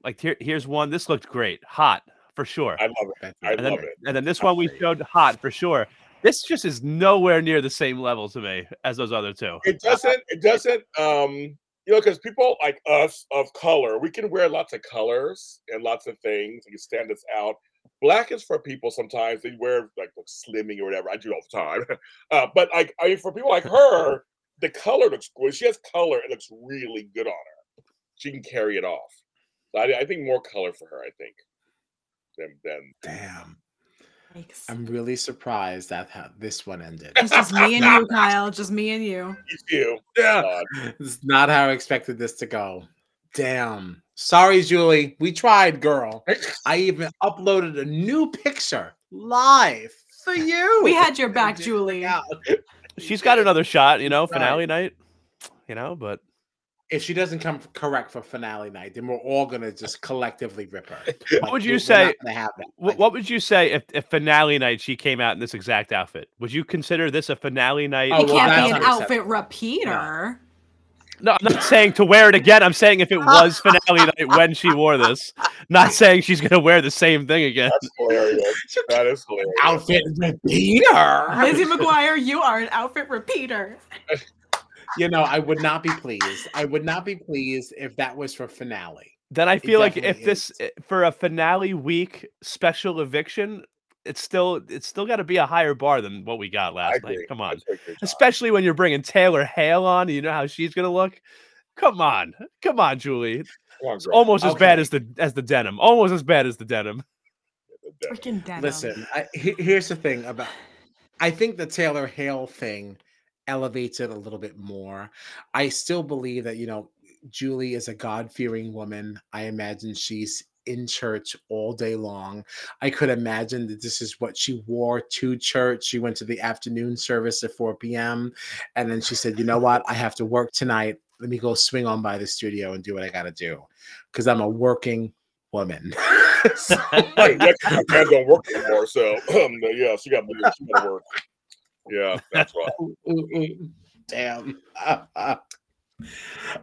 like here here's one. This looked great, hot for sure. I love it. I and then love it. and then this one we showed hot for sure. This just is nowhere near the same level to me as those other two. It doesn't. It doesn't. Um, you know, because people like us of color, we can wear lots of colors and lots of things. and can stand us out. Black is for people sometimes they wear like look slimming or whatever. I do all the time. Uh, but like, I mean, for people like her, the color looks good. She has color. It looks really good on her. She can carry it off. So I, I think more color for her. I think than than Damn. Yikes. I'm really surprised that how this one ended. It's just me and you, Kyle. Just me and you. you. Yeah. God. This is not how I expected this to go. Damn. Sorry, Julie. We tried, girl. I even uploaded a new picture live for you. We had your back, Julie. work. She's got another shot, you know, Right. finale night. You know, but If she doesn't come correct for finale night, then we're all gonna just collectively rip her. What would you we're- we're say- not have that. wh- what would you say if, if finale night she came out in this exact outfit? Would you consider this a finale night? Oh, It well, can't that's be an outfit repeater. No, I'm not saying to wear it again. I'm saying if it was finale night when she wore this. Not saying she's gonna wear the same thing again. That's hilarious. That is hilarious. outfit repeater. Lizzie McGuire, you are an outfit repeater. You know, I would not be pleased. I would not be pleased if that was for finale. Then I feel like if definitely this eh, for a finale week special eviction, it's still it's still got to be a higher bar than what we got last night. Come on, That's a great job. especially when you're bringing Taylor Hale on. You know how she's gonna look. Come on, come on, Julie. Come on, girl. almost as bad as the as the denim. Almost as bad as the denim. Freaking denim. Listen, I, here's the thing about. I think the Taylor Hale thing elevates it a little bit more. I still believe that you know Julie is a God fearing woman. I imagine she's in church all day long. I could imagine that this is what she wore to church. She went to the afternoon service at 4 p.m. And then she said, You know what? I have to work tonight. Let me go swing on by the studio and do what I got to do because I'm a working woman. So, Hey, friends don't work anymore, so um, yeah, she got she got to work. Yeah, that's right. Damn.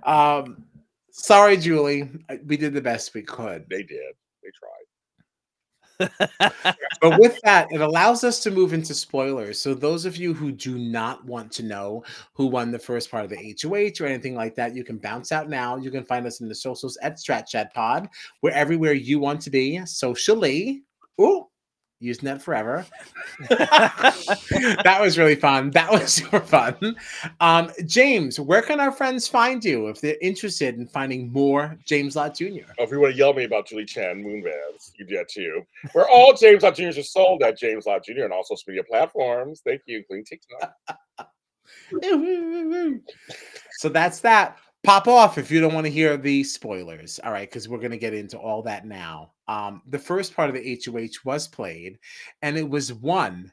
Um, sorry, Julie. We did the best we could. They did. They tried. But with that, it allows us to move into spoilers. So those of you who do not want to know who won the first part of the HOH or anything like that, you can bounce out now. You can find us in the socials at Strat Chat Pod. We're everywhere you want to be socially. Ooh, using that forever. that was really fun. That was super fun. Um, James, where can our friends find you if they're interested in finding more James Lott Jr.? Oh, if you want to yell at me about Julie Chen Moonves, you do that too. Where all James Lott Juniors are sold at James Lott Jr. and all social media platforms. Thank you, including TikTok. so that's that. Pop off if you don't want to hear the spoilers. All right, because we're going to get into all that now. Um, the first part of the HOH was played, and it was won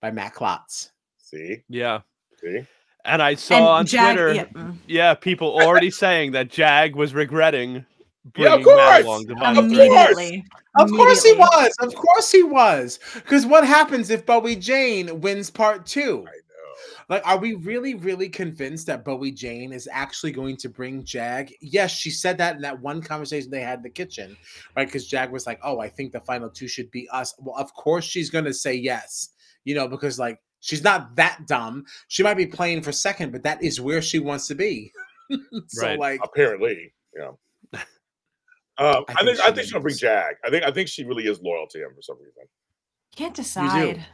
by Matt Klotz. See, yeah. see. And I saw And on Jag- Twitter, yeah, yeah, mm. people already saying that Jag was regretting Yeah, of bringing Matt course. along to Of course. Immediately. Of course he was. Of course he was. Because what happens if Bowie Jane wins part two? I know. Like, are we really, really convinced that Bowie Jane is actually going to bring Jag? Yes, she said that in that one conversation they had in the kitchen, right? Because Jag was like, "Oh, I think the final two should be us." Well, of course she's going to say yes, you know, because like she's not that dumb. She might be playing for second, but that is where she wants to be. so, Right. like, Apparently, yeah. Um, I I, think think I she think she'll bring. Jag. I think I think she really is loyal to him for some reason. Can't decide.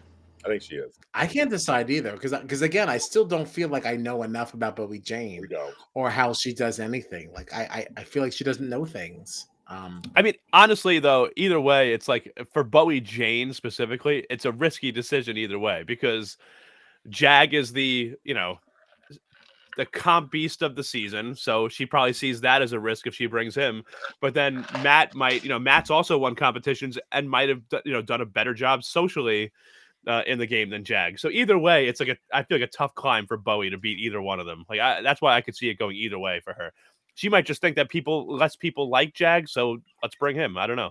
I think she is. I can't decide either because because again, I still don't feel like I know enough about Bowie Jane We or how she does anything. Like, I I, I feel like she doesn't know things. Um, I mean, honestly, though, either way, it's like for Bowie Jane specifically, it's a risky decision either way because Jag is the, you know, the comp beast of the season. So she probably sees that as a risk if she brings him. But then Matt might, you know, Matt's also won competitions and might have, do- you know, done a better job socially uh, in the game than Jag. So either way, it's like a, I feel like a tough climb for Bowie to beat either one of them. Like I, that's why I could see it going either way for her. She might just think that people, less people like Jag, so let's bring him. I don't know.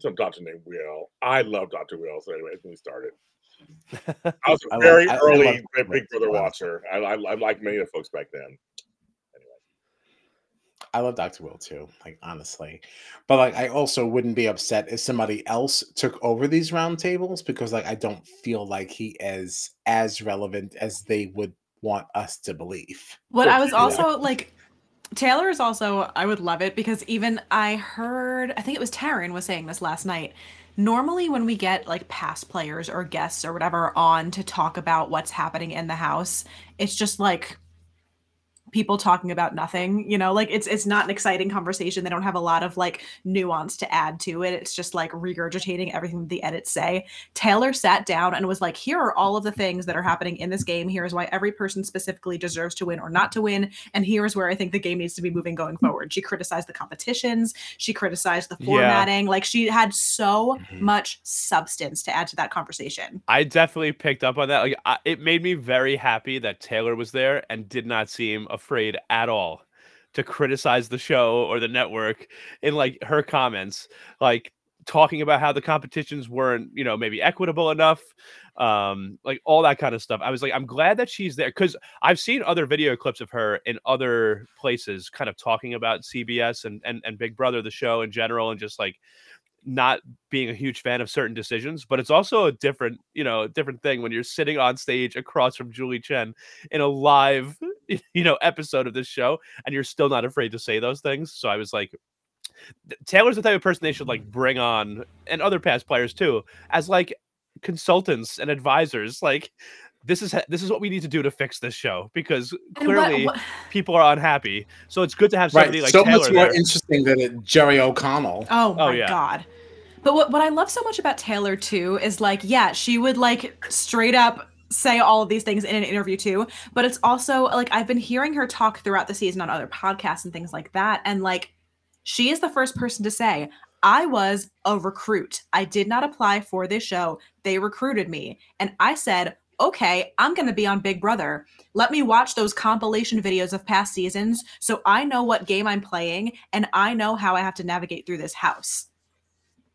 Some doctor named Will. I love Dr. Will. So anyway, when we started. I was I a love- very I- I early love Big Big Brother watcher. I, I, I like many of the folks back then. I love Dr. Will too, like honestly. But like I also wouldn't be upset if somebody else took over these roundtables because like I don't feel like he is as relevant as they would want us to believe. What I was Yeah. also like, Taylor is also, I would love it because even I heard, I think it was Taryn was saying this last night. Normally, when we get like past players or guests or whatever on to talk about what's happening in the house, it's just like people talking about nothing you know like it's it's not an exciting conversation. They don't have a lot of like nuance to add to it. It's just like regurgitating everything the edits say. Taylor sat down and was like here are all of the things that are happening in this game. Here's why every person specifically deserves to win or not to win. And here's where i think the game needs to be moving going forward. She criticized the competitions. She criticized the Yeah. formatting. Like she had so Mhm. much substance to add to that conversation. I definitely picked up on that. Like, I, it made me very happy that Taylor was there and did not seem afraid at all to criticize the show or the network in like her comments, like talking about how the competitions weren't, you know, maybe equitable enough, um, like all that kind of stuff. I was like, I'm glad that she's there because I've seen other video clips of her in other places, kind of talking about CBS and and and Big Brother, the show in general, and just like not being a huge fan of certain decisions, but it's also a different, you know, different thing when you're sitting on stage across from Julie Chen in a live, you know, episode of this show and you're still not afraid to say those things. So I was like, Taylor's the type of person they should like mm. bring on and other past players too as like consultants and advisors. Like, this is this is what we need to do to fix this show because And what- clearly what- people are unhappy. So it's good to have Right. somebody like so Taylor much more there. interesting than uh, Jerry O'Connell. Oh, oh my yeah. god. But what, what I love so much about Taylor too is like, yeah, she would like straight up say all of these things in an interview too. But it's also like I've been hearing her talk throughout the season on other podcasts and things like that. And like she is the first person to say, I was a recruit. I did not apply for this show. They recruited me. And I said, okay, I'm going to be on Big Brother. Let me watch those compilation videos of past seasons so I know what game I'm playing and I know how I have to navigate through this house.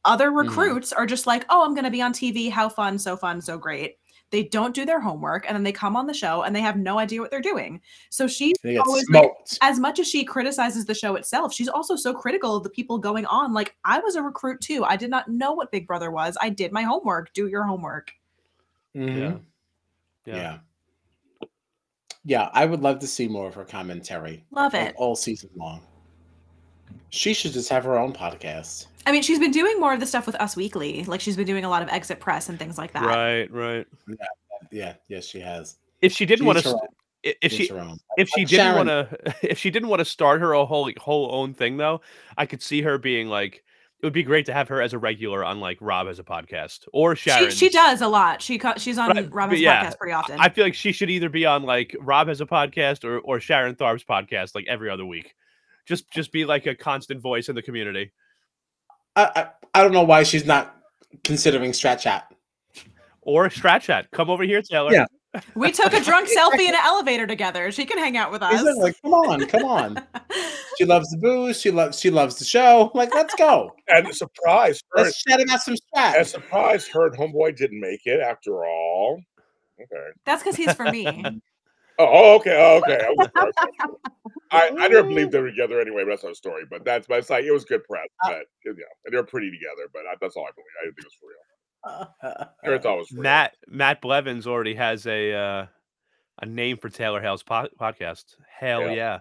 Other Mhm. recruits are just like, oh, I'm going to be on TV. How fun, so fun, so great. they don't do their homework, and then they come on the show and they have no idea what they're doing. So she's always like, as much as she criticizes the show itself, she's also so critical of the people going on. Like, I was a recruit too. I did not know what Big Brother was. I did my homework. Do your homework. Mhm. Yeah. Yeah. yeah. I would love to see more of her commentary Love like, it. all season long. She should just have her own podcast. I mean, she's been doing more of the stuff with Us Weekly. Like, she's been doing a lot of exit press and things like that. Right, right. Yeah, yeah yes, she has. If she didn't want to, if she her if she didn't want to if she didn't want to start her a whole whole own thing though i could see her being like it would be great to have her as a regular on like rob has a podcast or sharon She, she does a lot. She she's on Right, but Robin's yeah, podcast pretty often. i feel like she should either be on like rob has a podcast or or sharon tharp's podcast like every other week just just be like a constant voice in the community I, I I don't know why she's not considering Strat Chat. or strat chat come over here taylor Yeah. we took a drunk selfie in an elevator together. She can hang out with us. Is it like, come on, come on. She loves the booze. She loves she loves the show. Like, let's go. And surprise, her, Let's chat about some and Strat. surprise, her and Homeboy didn't make it after all. Okay. That's because he's for me. Oh, oh, okay. Oh, okay. I, was surprised. I, I never believed they were together anyway, but that's another story. But that's but it's like it was good press. Uh, But you know, and they're pretty together. But I, that's all I believe. I didn't think it was for real. I thought it was for real. matt matt blevins already has a uh a name for taylor hale's po- podcast hell Yeah. yeah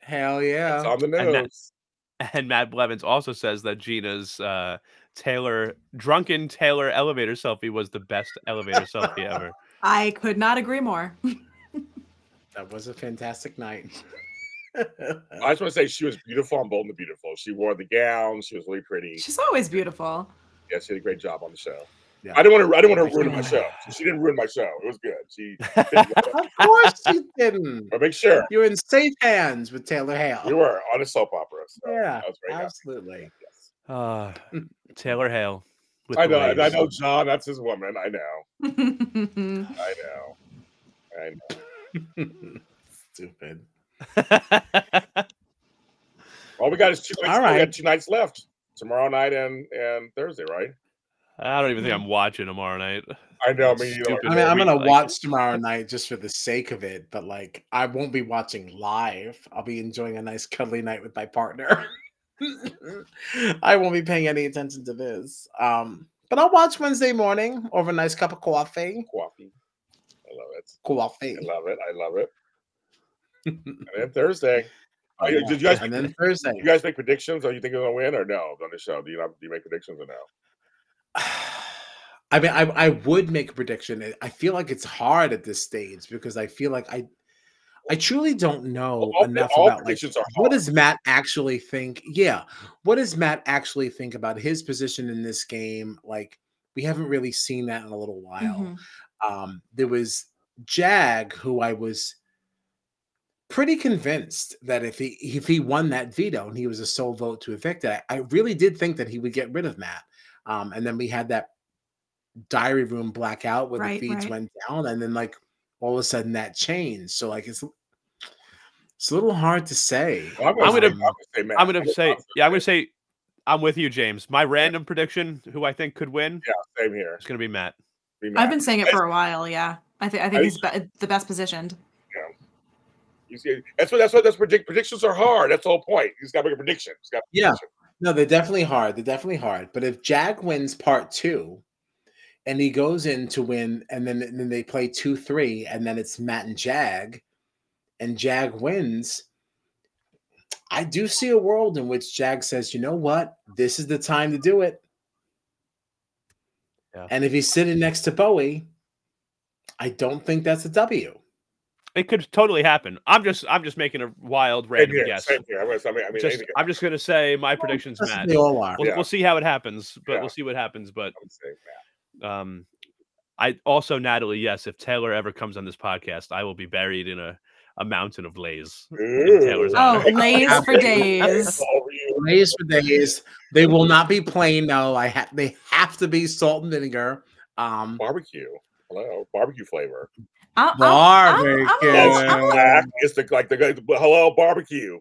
Hell It's yeah. on the And that- news. And Matt Blevins also says that Gina's uh, Taylor drunken Taylor elevator selfie was the best elevator selfie ever. I could not agree more. That was a fantastic night. I just want to say she was beautiful on Bold and the Beautiful. She wore the gown. She was really pretty. She's always beautiful. Yeah, she did a great job on the show. Yeah. I didn't want to. I didn't want to ruin my show. She didn't ruin my show. It was good. She. of course she didn't. but make sure You're in safe hands with Taylor Hale. you were on a soap opera. So yeah, I was very happy. absolutely. Yes. Uh, Taylor Hale. I know. and I know John. That's his woman. I know. I know. I know. Stupid. All we got is two nights. All We got two nights left. Tomorrow night and and Thursday, right? I don't even think I'm watching tomorrow night. I know. I mean, you know, Stupid. I mean, I'm gonna like- watch tomorrow night just for the sake of it, but like, I won't be watching live. I'll be enjoying a nice cuddly night with my partner. I won't be paying any attention to this. Um, but I'll watch Wednesday morning over a nice cup of coffee. coffee. I love it. Coffee. I love it. I love it. And then Thursday. Oh, yeah, did you guys? and then Thursday. you guys make predictions? Are you thinking they're gonna win or no on the show? Do you not? Do you make predictions or no? I mean, I, I would make a prediction. I feel like it's hard at this stage because I feel like I I truly don't know All- enough all about like what does Matt actually think? Yeah, what does Matt actually think about his position in this game? Like we haven't really seen that in a little while. Mhm. Um, there was Jag, who I was pretty convinced that if he if he won that veto and he was a sole vote to evict it, I, I really did think that he would get rid of Matt. Um, and then we had that diary room blackout where Right, the feeds right. went down, and then like all of a sudden that changed. So like it's it's a little hard to say. Well, I'm say- gonna- say Matt. I'm gonna I'm say, yeah, I'm gonna say, I'm with you, James. My random prediction, who I think could win, yeah, same here. It's gonna be Matt. Be I've been saying it for a while. Yeah, I think I think I- he's be- the best positioned. Yeah. You see, that's what that's what that's predict predictions are hard. That's the whole point. He's gotta make a prediction. You just gotta Yeah. prediction. No, they're definitely hard. They're definitely hard. But if Jag wins part two, and he goes in to win, and then and then they play two three, and then it's Matt and Jag, and Jag wins. I do see a world in which Jag says, "You know what? This is the time to do it." Yeah. And if he's sitting next to Bowie, I don't think that's a W. It could totally happen. I'm just, I'm just making a wild random here. guess. Same here. I mean, I mean, I mean Just, anything I'm just gonna say my prediction's That's what They all are. We'll, Yeah. we'll see how it happens, but Yeah. we'll see what happens. But I would say Matt. um, I also Natalie, yes, if Taylor ever comes on this podcast, I will be buried in a, a mountain of lays. in Taylor's Ooh. Oh, lays for days. All for. Days. They will not be plain. No, I have. They have to be salt and vinegar. Um, Barbecue. Hello, barbecue flavor. I'm, I'm, I'm, Barbecue. I'm, I'm, Black is the like the good- hello barbecue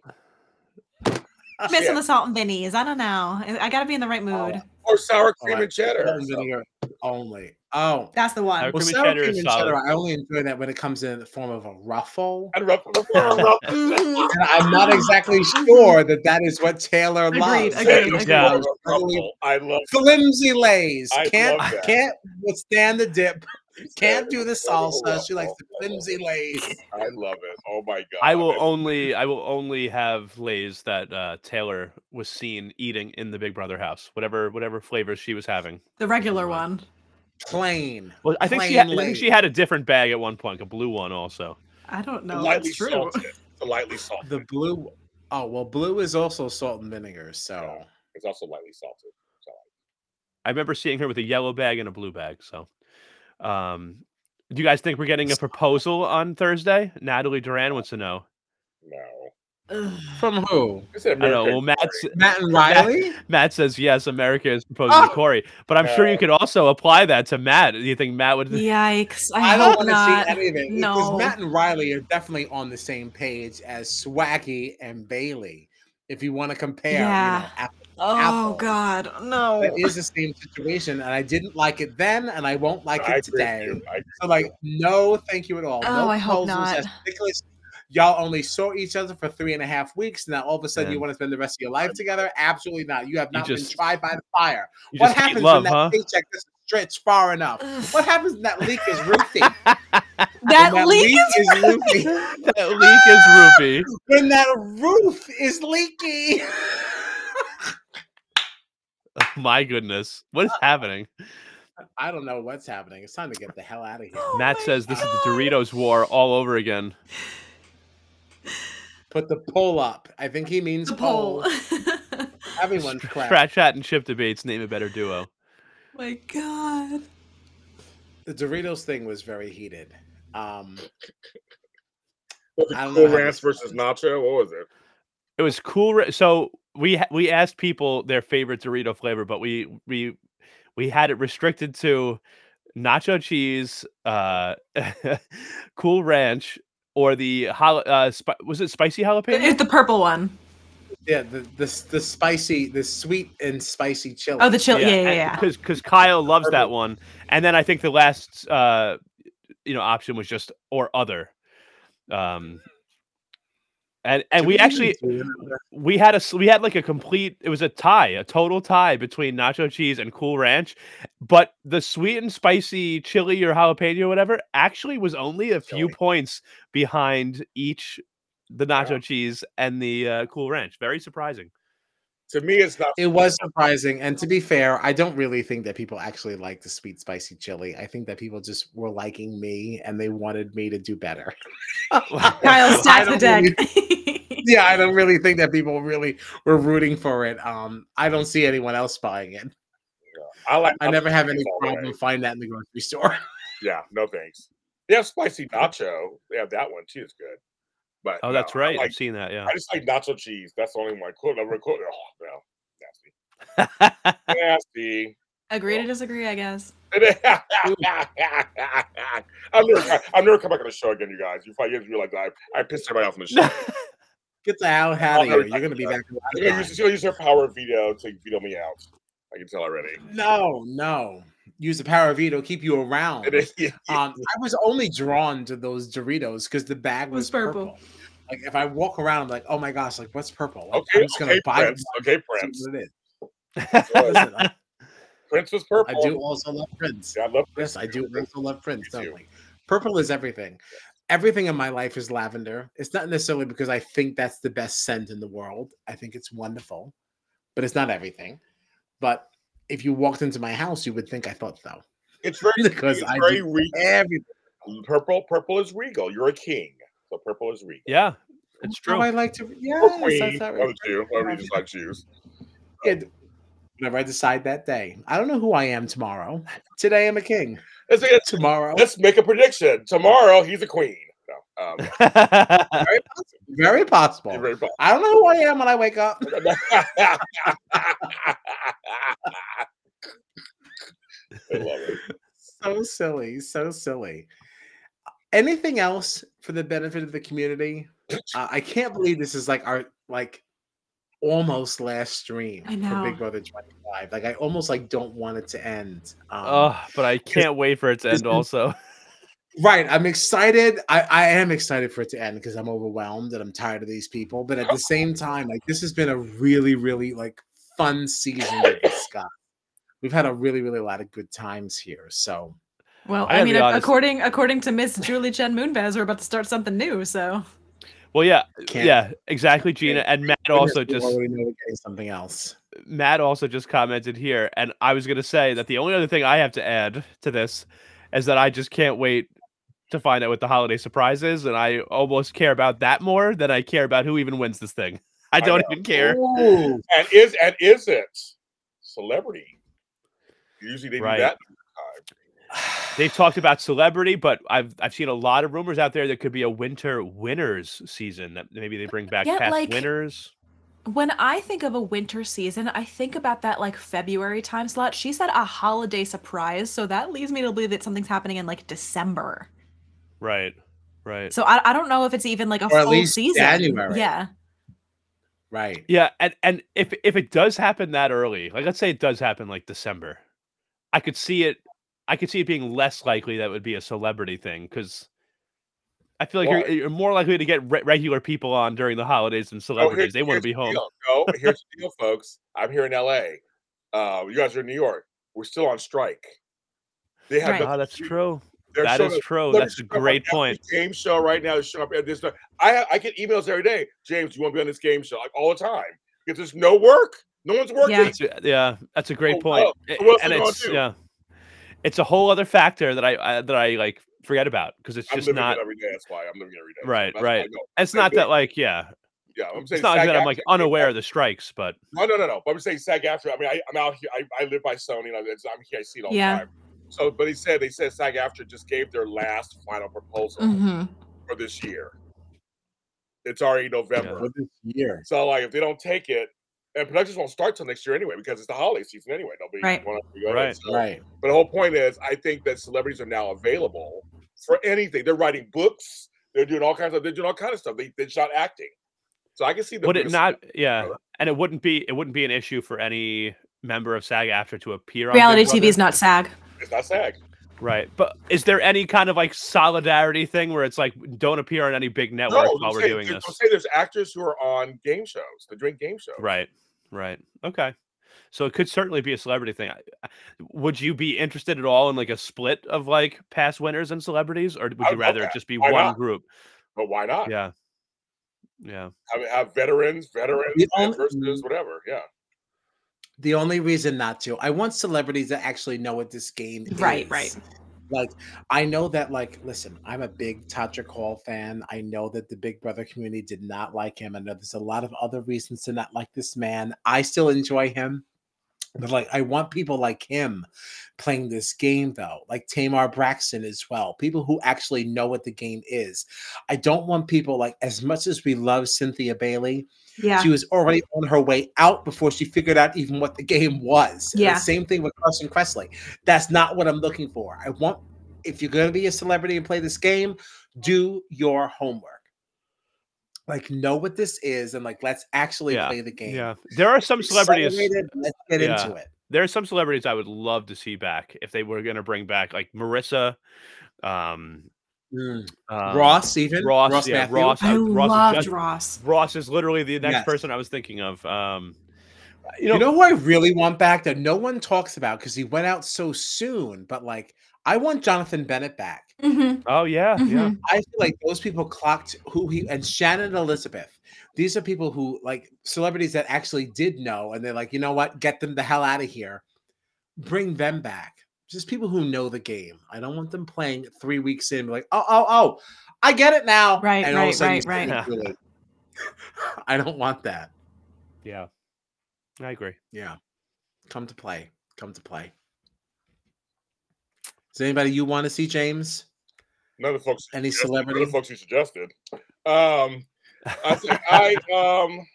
missing Yeah. the salt and bennies. I don't know. I I gotta be in the right mood. or sour cream Alright, and cheddar. salt and So, only. Oh, That's the one. Our well, cream and sour cream and cheddar. I only enjoy that when it comes in the form of a ruffle. And rough, rough, rough, Mhm. And I'm not exactly sure that that is what Taylor Agreed, loves. agreed, agreed. Yeah. ruffle. I love Flimsy lays I can't love that. can't withstand the dip. Can't do the salsa. She likes the flimsy lays. I love it. Oh my god! I will only I will only have Lay's that uh, Taylor was seen eating in the Big Brother house. Whatever whatever flavors she was having. The regular one. Plain. Well, I think she had, I think she had a different bag at one point, a blue one also. I don't know. lightly That's true. salted. The lightly salted. The blue. Oh well, blue is also salt and vinegar. So It's also lightly salted. So I remember seeing her with a yellow bag and a blue bag. So, um, do you guys think we're getting a proposal on Thursday? Natalie Duran wants to know. no. Ugh. from who? I don't know. Well, Matt's, Matt and Riley. Matt says yes. America is proposing to Oh! Cory, but I'm sure you could also apply that to Matt. Do you think Matt would? Yikes. I, I don't want to not. see anything because No. Matt and Riley are definitely on the same page as Swaggy and Bayleigh. If you want to compare, Yeah. you know, apple Oh Apple. God, no. It is the same situation, and I didn't like it then, and I won't like I it agree with today. I- So, like, no, thank you at all. Oh, no I hope not. That's ridiculous. Y'all only saw each other for three and a half weeks. And now, all of a sudden, you want to spend the rest of your life together? Absolutely not. You have You not just- been tried by the fire. You what just happens love, when that huh? paycheck doesn't stretch far enough? What happens when that leak is roofie? that when leak is is roofie. that leak is roofie. when that roof is leaky. Oh my goodness, what is happening? I don't know what's happening. It's time to get the hell out of here. Oh Matt my says this is the Doritos war all over again. Put the pull up. I think he means the pole. poll. Everyone's crap. Strat Chat and Chip debates name a better duo. my God. The Doritos thing was very heated. Um, Was it Cool Ranch versus. Nacho? What was it? It was cool. Ra- So we we asked people their favorite Dorito flavor, but we we we had it restricted to nacho cheese, uh, Cool Ranch, or the jala- uh, spi- was it spicy jalapeno? It's the purple one. yeah, the, the the spicy, the sweet and spicy chili. Oh, the chili. Yeah, yeah, yeah. Because because Kyle loves that one, and then I think the last uh, you know option was just or other. Um, and and we actually we had a we had like a complete it was a tie a total tie between nacho cheese and cool ranch. But the sweet and spicy chili or jalapeno or whatever actually was only a few points behind each the nacho Yeah. cheese and the uh, cool ranch. Very surprising To me, it's not. It was surprising, and to be fair, I don't really think that people actually like the sweet spicy chili. I think that people just were liking me, and they wanted me to do better. Kyle, I stack the deck. really- yeah, I don't really think that people really were rooting for it. Um, I don't see anyone else buying it. I like. I never have any all the way. problem finding that in the grocery store. Yeah, no thanks. They have spicy nacho. They have that one too. It's good. But oh no, that's I right like- i've seen that yeah I just like nacho cheese. That's the only one. Cool. Never cool. Oh no, nasty, nasty. Agree to disagree, I guess. I'm never. I'm never come back on the show again, you guys. You probably guys realize that I, I pissed everybody off on the show. Get the hell out of here! You're gonna be back. She's gonna use, gonna use her power veto to veto me out. I can tell already. No, no. Use the power of veto, to keep you around. It is- Um, I was only drawn to those Doritos because the bag was, Was purple. purple. Like if I walk around, I'm like, oh my gosh, like what's purple? Like, Okay, I'm just gonna okay, buy Prince. Okay, Prince. what it is. Listen, I, Prince was purple. I do also love Prince. Yeah, I love Prince. Yes, I do also love Prince. Me too. Definitely. Purple is everything. Everything in my life is lavender. It's not necessarily because I think that's the best scent in the world. I think it's wonderful, but it's not everything. But if you walked into my house, you would think I thought so. It's very Because it's I very do regal. Everything. Purple, purple is regal. You're a king, so purple is regal. yeah it's How true I like to. Yeah, Yes, queen, that's not one of. Whatever you right. just like to choose. Yeah, whenever I decide that day. I don't know who I am tomorrow. Today I'm a king. Let's, make- Tomorrow, let's make a prediction. Tomorrow he's a queen. No, um, very possible. Very possible. very possible. I don't know who I am when I wake up. I love it. So silly, so silly. Anything else for the benefit of the community? Uh, I can't believe this is like our like almost last stream for. Big Brother 25. Like I almost like don't want it to end. Um, Oh, but I can't wait for it to end. is- Also, Right. I'm excited. I, I am excited for it to end because I'm overwhelmed and I'm tired of these people. But at the same time, like this has been a really, really like fun season with this guy. We've had a really, really lot of good times here. So Well, I I, mean, be ac- honest. according according to Miss Julie Chen Moonves, we're about to start something new. So well, yeah, uh, can't yeah, exactly, Gina. And Matt also goodness, we just know something else. Matt also just commented here, and I was gonna say that the only other thing I have to add to this is that I just can't wait to find out what the holiday surprise is, and I almost care about that more than I care about who even wins this thing. I I don't know. even care. Ooh. And is and is it celebrity? Usually they Right. do that. They've talked about celebrity, but I've I've seen a lot of rumors out there that could be a winter winners season that maybe they bring back Yeah, past like- winners. when I think of a winter season, I think about that like February time slot. She said a holiday surprise, so that leads me to believe that something's happening in like December. Right. Right. So I, I don't know if it's even like a Or at full least season. January. Yeah. Right. Yeah, and and if if it does happen that early, like let's say it does happen like December, I could see it. I could see it being less likely that would be a celebrity thing because I feel like you're, you're more likely to get re- regular people on during the holidays than Oh, celebrities. here's- they want to be home. deal. No, here's the deal, folks. I'm here in LA. Uh, you guys are in New York. We're still on strike. They have Right. nothing Oh, that's true. They're That showing is up- true. That's a showing up on great point. Game show right now is showing up at this. I I get emails every day. James, you want to be on this game show like all the time because there's no work. No one's working. Yeah. That's a, yeah, that's a great Oh, point. oh, A- so what else and it's yeah, it's a whole other factor that I, I that I like forget about because it's I'm just not. it every day. That's why I'm living it every day. So Right, that's right. It's not that like yeah, Yeah, I'm saying it's not like that. I'm like unaware back- of the strikes, but No, no, no, no. But I'm saying SAG-AFTRA. I mean, I, I'm out here. I, I live by Sony. And I'm, I'm here. I see it all Yeah. the time. So, but he said they said SAG-AFTRA just gave their last final proposal hmm for this year. It's already November. For this year. So, like, if they don't take it, and productions won't start till next year anyway because it's the holiday season anyway. Nobody Right. want to go Right. So, Right. But the whole point is, I think that celebrities are now available for anything. They're writing books. They're doing all kinds of. They're doing all kinds of stuff. They they're just not acting. So I can see them. would it not? stuff. Yeah, and it wouldn't be it wouldn't be an issue for any member of SAG-AFTRA to appear on Reality TV is not SAG. It's not SAG. right. But is there any kind of like solidarity thing where it's like don't appear on any big network No, while I'm we're saying- doing this? saying there's actors who are on game shows. the drink game shows. Right. Right. Okay. So it could certainly be a celebrity thing. I- I- Would you be interested at all in like a split of like past winners and celebrities, or would I you would rather that. just be Why one not? group? But why not? Yeah. Yeah. Have, have veterans, veterans The only- versus whatever. Yeah. The only reason not to, I want celebrities that actually know what this game is. Right, right. Like, I know that, like, listen, I'm a big Todrick Hall fan. I know that the Big Brother community did not like him. I know there's a lot of other reasons to not like this man. I still enjoy him. But like, I want people like him playing this game, though, like Tamar Braxton as well. People who actually know what the game is. I don't want people like, as much as we love Cynthia Bailey, Yeah. she was already on her way out before she figured out even what the game was. Yeah. The same thing with Carson Kressley. That's not what I'm looking for. I want, if you're going to be a celebrity and play this game, do your homework. Like, know what this is and like, let's actually Yeah, play the game. Yeah. There are some celebrities. Accelerated, Let's get Yeah. into it. There are some celebrities I would love to see back if they were going to bring back like Marissa, um, Mm. um, Ross, even Ross, yeah, Matthew. Ross. I uh, Ross is loved just- Ross. Ross is literally the next Yes. person I was thinking of. Um, You know, who I really want back that no one talks about because he went out so soon, but like, I want Jonathan Bennett back. hmm oh yeah, yeah. Mhm. I feel like those people clocked who he and Shannon Elizabeth. These are people who like celebrities that actually did know, and they're like, you know what, get them the hell out of here. Bring them back. Just people who know the game. I don't want them playing three weeks in, like, oh, oh, oh, I get it now. Right, and all of a right, sudden right, right. it's too late. I don't want that. Yeah, I agree. Yeah. Come to play. Come to play. Is anybody you want to see, James? None of the folks. Any suggested- none of celebrity? the folks you suggested. Um, I think I um.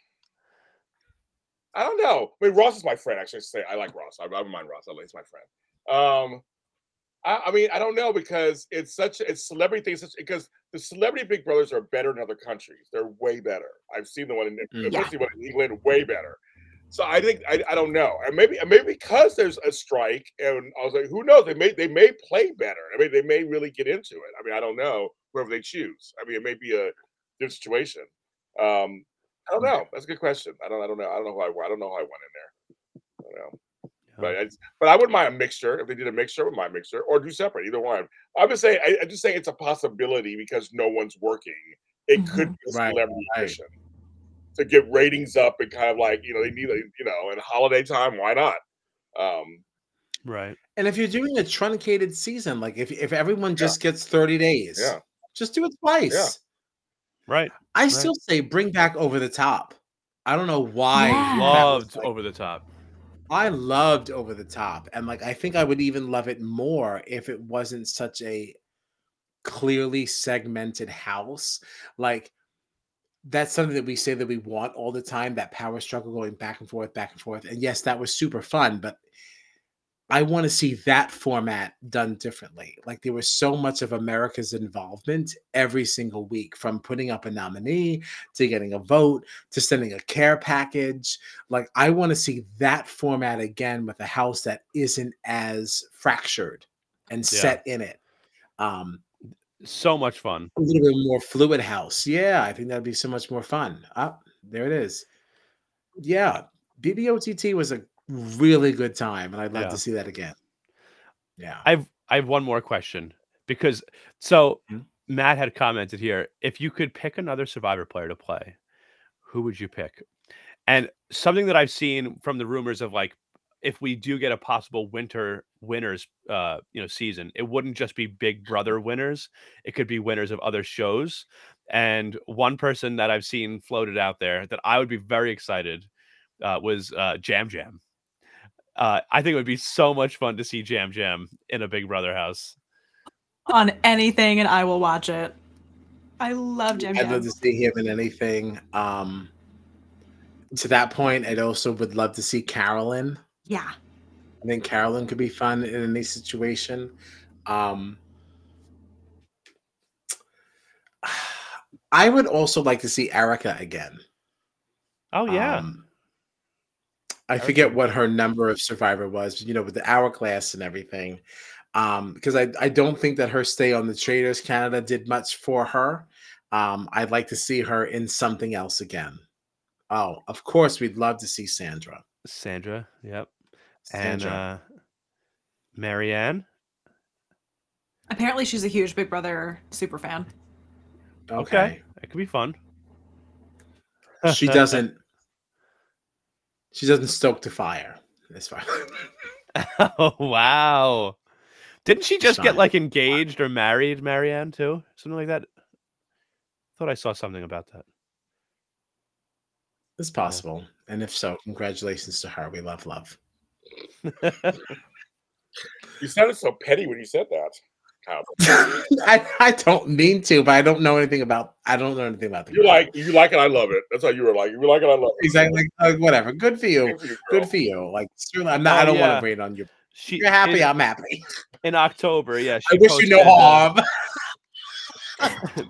I don't know. I mean, Ross is my friend. Actually, I should say I like Ross. I, I don't mind Ross. I like he's my friend. Um, I, I mean, I don't know because it's such it's celebrity things. Such, because the celebrity Big Brothers are better in other countries. They're way better. I've seen the one in Mm. especially one in England, way better. So I think I, I don't know, and maybe maybe because there's a strike, and I was like, who knows? They may they may play better. I mean, they may really get into it. I mean, I don't know whoever they choose. I mean, it may be a different situation. Um, I don't know. That's a good question. I don't. I don't know. I don't know how I. I don't know how I went in there. I don't know. But I, but I wouldn't mind a mixture if they did a mixture. I wouldn't mind a mixture or do separate. Either one. I'm just saying. I, I'm just saying it's a possibility because no one's working. It could be a Right, celebrity right. edition to get ratings up and kind of like you know they need a you know and holiday time. Why not? Um, Right. And if you're doing a truncated season, like if if everyone just gets 30 days, Yeah. just do it twice. Right. I still say bring back over the top. I don't know why. Yeah. Loved like- over the top. I loved over the top, and like I think I would even love it more if it wasn't such a clearly segmented house. Like that's something that we say that we want all the time. That power struggle going back and forth, back and forth. And yes, that was super fun, but I want to see that format done differently. Like there was so much of America's involvement every single week, from putting up a nominee to getting a vote to sending a care package. Like I want to see that format again with a house that isn't as fractured and Yeah. set in it. Um, So much fun. a little bit more fluid house. Yeah, I think that'd be so much more fun. Ah, there it is. Yeah, BBOTT was a really good time, and I'd love Yeah. to see that again. Yeah. I've I have one more question because so Mhm. Matt had commented here if you could pick another survivor player to play, who would you pick? And something that I've seen from the rumors of like if we do get a possible winter winners uh you know season, it wouldn't just be Big Brother winners, it could be winners of other shows. And one person that I've seen floated out there that I would be very excited uh, was uh, Yam Yam. Uh, I think it would be so much fun to see Yam Yam in a Big Brother house. on anything, and I will watch it. I love Yam I'd love to see him in anything. Um, to that point, I'd also would love to see Carolyn. Yeah. I think Carolyn could be fun in any situation. Um, I would also like to see Erika again. Oh yeah, Um, I forget what her number of survivor was, you know, with the hourglass and everything. Um, because I, I don't think that her stay on the Traitors Canada did much for her. Um, I'd like to see her in something else again. Oh, of course, we'd love to see Sandra. Sandra. Yep, and Sandra. uh, Maryanne. Apparently, she's a huge Big Brother super fan. Okay, it could be fun. she doesn't. She doesn't stoke the fire. That's fine. oh wow! Didn't she just get like engaged or married, Maryanne too? Something like that. Thought I saw something about that. It's possible, and if so, congratulations to her. We love love. you sounded so petty when you said that. Kyle. I, I don't mean to, but I don't know anything about. I don't know anything about the. You girl. like you like it. I love it. That's how you were like. You like it. I love it. exactly like, like, whatever. Good for you. Good for you. Good for you. Like certainly, I'm not. Oh, I don't yeah. want to rain on you. she You're happy. in, I'm happy. in October. Yeah, I wish you no uh, harm.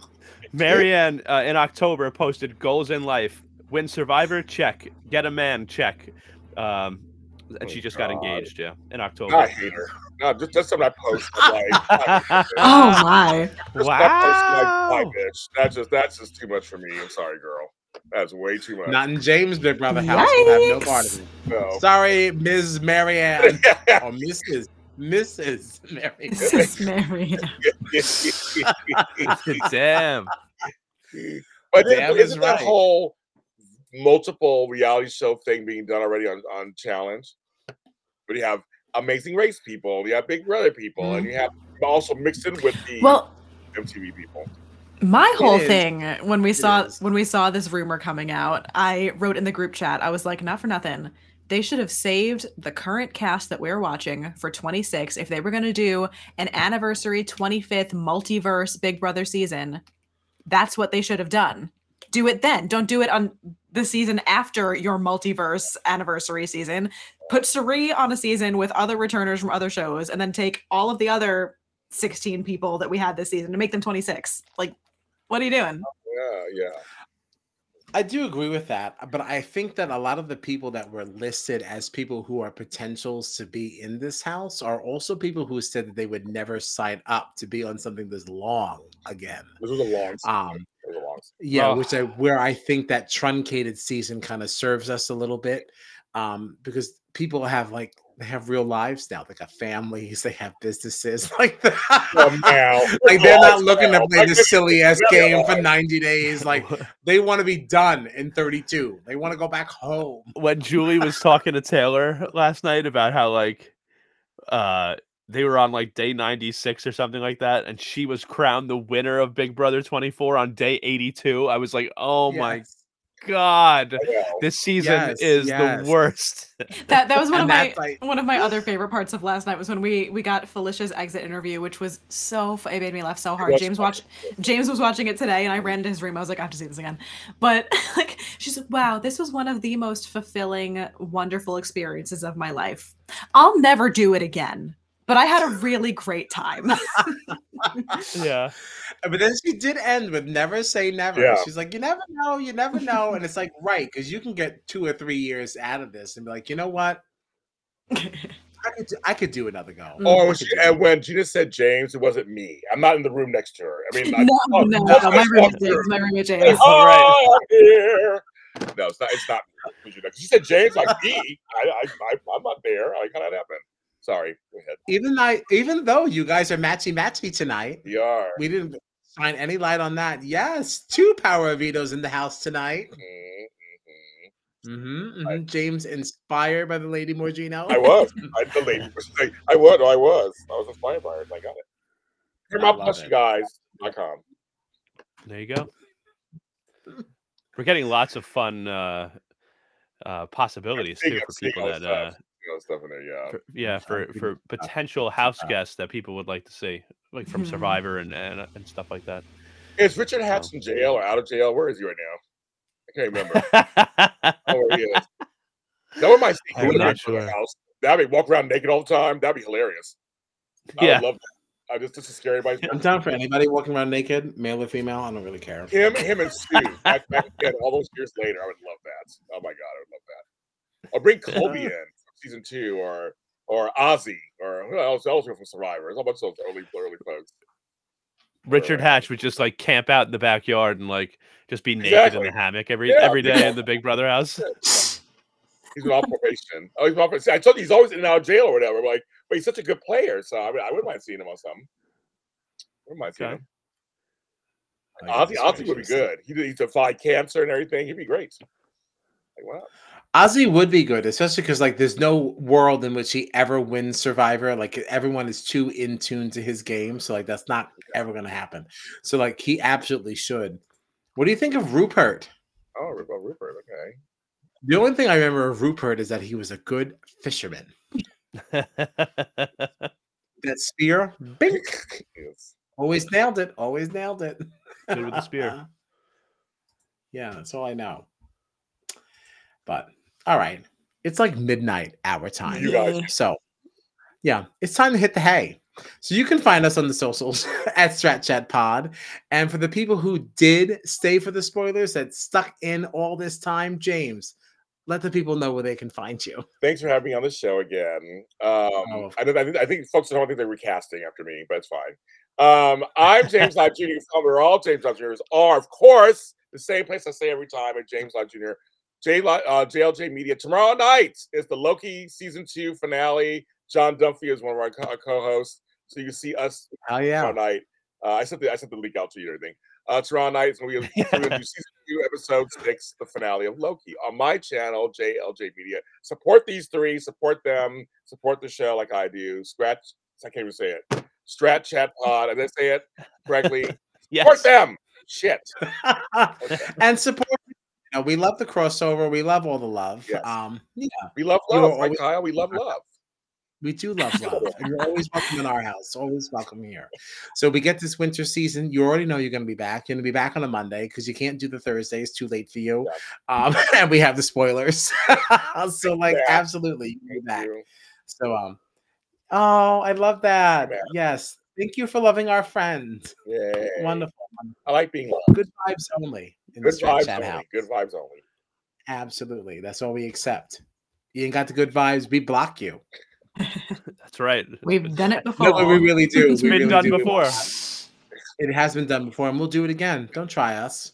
Maryanne uh, in October posted goals in life: win Survivor, check; get a man, check. Um, and Oh, she just got engaged. Yeah, in October. I hate her. No, just that's something I post. Like, Oh my. just that post, like, wow! my bitch. That's just that's just too much for me. I'm sorry, girl. That's way too much. Not in James' Big Brother house. We'll have no part of it. no. Sorry, Ms. Maryanne or Mrs. Mrs. Maryanne. This is Mary. Damn. but Damn but is isn't that right. whole multiple reality show thing being done already on, on Challenge? But you have Amazing Race people, you have Big Brother people, and mm-hmm. you have also mixed in with the Well, MTV people. My whole is. thing when we saw is. when we saw this rumor coming out, I wrote in the group chat. I was like, not for nothing. They should have saved the current cast that we're watching for 26 if they were going to do an anniversary 25th multiverse Big Brother season. That's what they should have done. Do it then. Don't do it on the season after your multiverse anniversary season. Put Cirie on a season with other returners from other shows, and then take all of the other 16 people that we had this season to make them 26. Like, what are you doing? Yeah, yeah. I do agree with that, but I think that a lot of the people that were listed as people who are potentials to be in this house are also people who said that they would never sign up to be on something this long again. This was a long season. Um, It was a long season. yeah, Oh. which I where I think that truncated season kind of serves us a little bit, um, because people have like they have real lives now. They got families, they have businesses like that. Well, now, like they're not lives looking to play this silly ass game for 90 days. Like they want to be done in 32. They want to go back home. when Julie was talking to Taylor last night about how like uh they were on like day 96 or something like that and she was crowned the winner of Big Brother 24 on day 82 I was like oh my god this season Yes, is yes. the worst That that was one And of my that's like- one of my other favorite parts of last night was when we we got Felicia's exit interview, which was so it made me laugh so hard. James watched James was watching it today, and I ran into his room. I was like, I have to see this again. But like, she's like, wow, this was one of the most fulfilling, wonderful experiences of my life. I'll never do it again, but I had a really great time. yeah But then she did end with never say never. Yeah. She's like, you never know, you never know. And it's like, right, because you can get two or three years out of this and be like, you know what? I could do, I could do another go. Mm. Oh, I when, she, and when Gina said James, it wasn't me. I'm not in the room next to her. I mean, I, no, oh, no, that's no, my I roommate. James, my roommate Like, James. Oh, right. oh, here. No, it's not. It's not. me, She said James, like me. I, I, I, I'm not there. Like, how that happen? Sorry. Go ahead. even I even though you guys are matchy matchy tonight, We are. we didn't shine any light on that. Yes, two power vetoes in the house tonight. Mhm, mhm. hmm hmm James inspired by the Lady Morgino. I was. I, the lady was like, I was. I was. I was inspired by it. I got it. Here, I my love plus it. you guys. com. there you go we're getting lots of fun uh uh possibilities too for people that uh stuff. You know, stuff in there. Yeah. for, yeah for for potential uh, house uh, guests that people would like to see like from Mhm. survivor and and, and stuff like that Is Richard Hatch in jail or out of jail? Where is he right now? I can't remember. oh, where he is. That would my I'm secret not sure. house. That'd be walk around naked all the time. That'd be hilarious. I yeah would love that. I just just to scary. everybody. I'm down for anybody walking around naked, male or female. I don't really care. Him, him, and Stu. Back, back again, all those years later, I would love that. Oh my god, I would love that. I'll bring Colby in from season two, or or Ozzy, or who else? Else from Survivor. There's a bunch of those early, early folks. richard uh, hatch would just like camp out in the backyard and like just be naked Exactly. in the hammock every Yeah, every day yeah. in the big brother house He's been on probation. Oh, he's on probation. I told you he's always in and out of jail or whatever. But Like, but he's such a good player, so I, mean, I wouldn't mind seeing him on something. wouldn't mind seeing Okay. him. Oh, Ozzy, Ozzy would be good. He he defied cancer and everything. He'd be great. Like, wow. Ozzy would be good, especially because like there's no world in which he ever wins Survivor. Like everyone is too in tune to his game, so like that's not ever gonna happen. So like he absolutely should. What do you think of Rupert? Oh, Rupert, oh, Rupert. Okay. The only thing I remember of Rupert is that he was a good fisherman. That spear, bink, Yes. always nailed it. Always nailed it. Good with the spear. yeah, that's all I know. But all right, it's like midnight our time. You guys. So, yeah, it's time to hit the hay. So you can find us on the socials at Strat Chat Pod. And for the people who did stay for the spoilers that stuck in all this time, James, let the people know where they can find you. Thanks for having me on the show again. Um, Oh, I, I, think, I think folks don't think they're recasting after me, but it's fine. Um, I'm James Lott Jr. Where all James Lott Jr.'s are, of course, the same place I say every time at James Lott Jr. J, uh, JLJ Media. Tomorrow night is the Loki season two finale. John Dunphy is one of our co- co-hosts, so you can see us Hell yeah. tomorrow night. Uh, I sent the I sent the link out to you and everything. Uh, tomorrow night is when we we're gonna do season two, episode six, the finale of Loki on my channel, JLJ Media. Support these three, support them, support the show like I do. Scratch, I can't even say it. Strat Chat Pod. I did say it correctly. Support them. Shit. and support. Know, we love the crossover. We love all the love. Yes. Um, yeah, We love love, right, always- Kyle? We love love. We do love love. and you're always welcome in our house. Always welcome here. So we get this winter season. You already know you're going to be back. You're going to be back on a Monday because you can't do the Thursday. It's too late for you. Um, and we have the spoilers. so like, Yeah. absolutely, Thank back. you. So um, oh, I love that. man. Yes, thank you for loving our friend. Yeah, Wonderful. I like being loved. Good vibes only in Good the Stretch vibes only. house. Good vibes only. Absolutely, that's all we accept. You ain't got the good vibes, we block you. That's right. We've done it before. No, but we really do. It's we been really done do. before. It has been done before, and we'll do it again. Don't try us.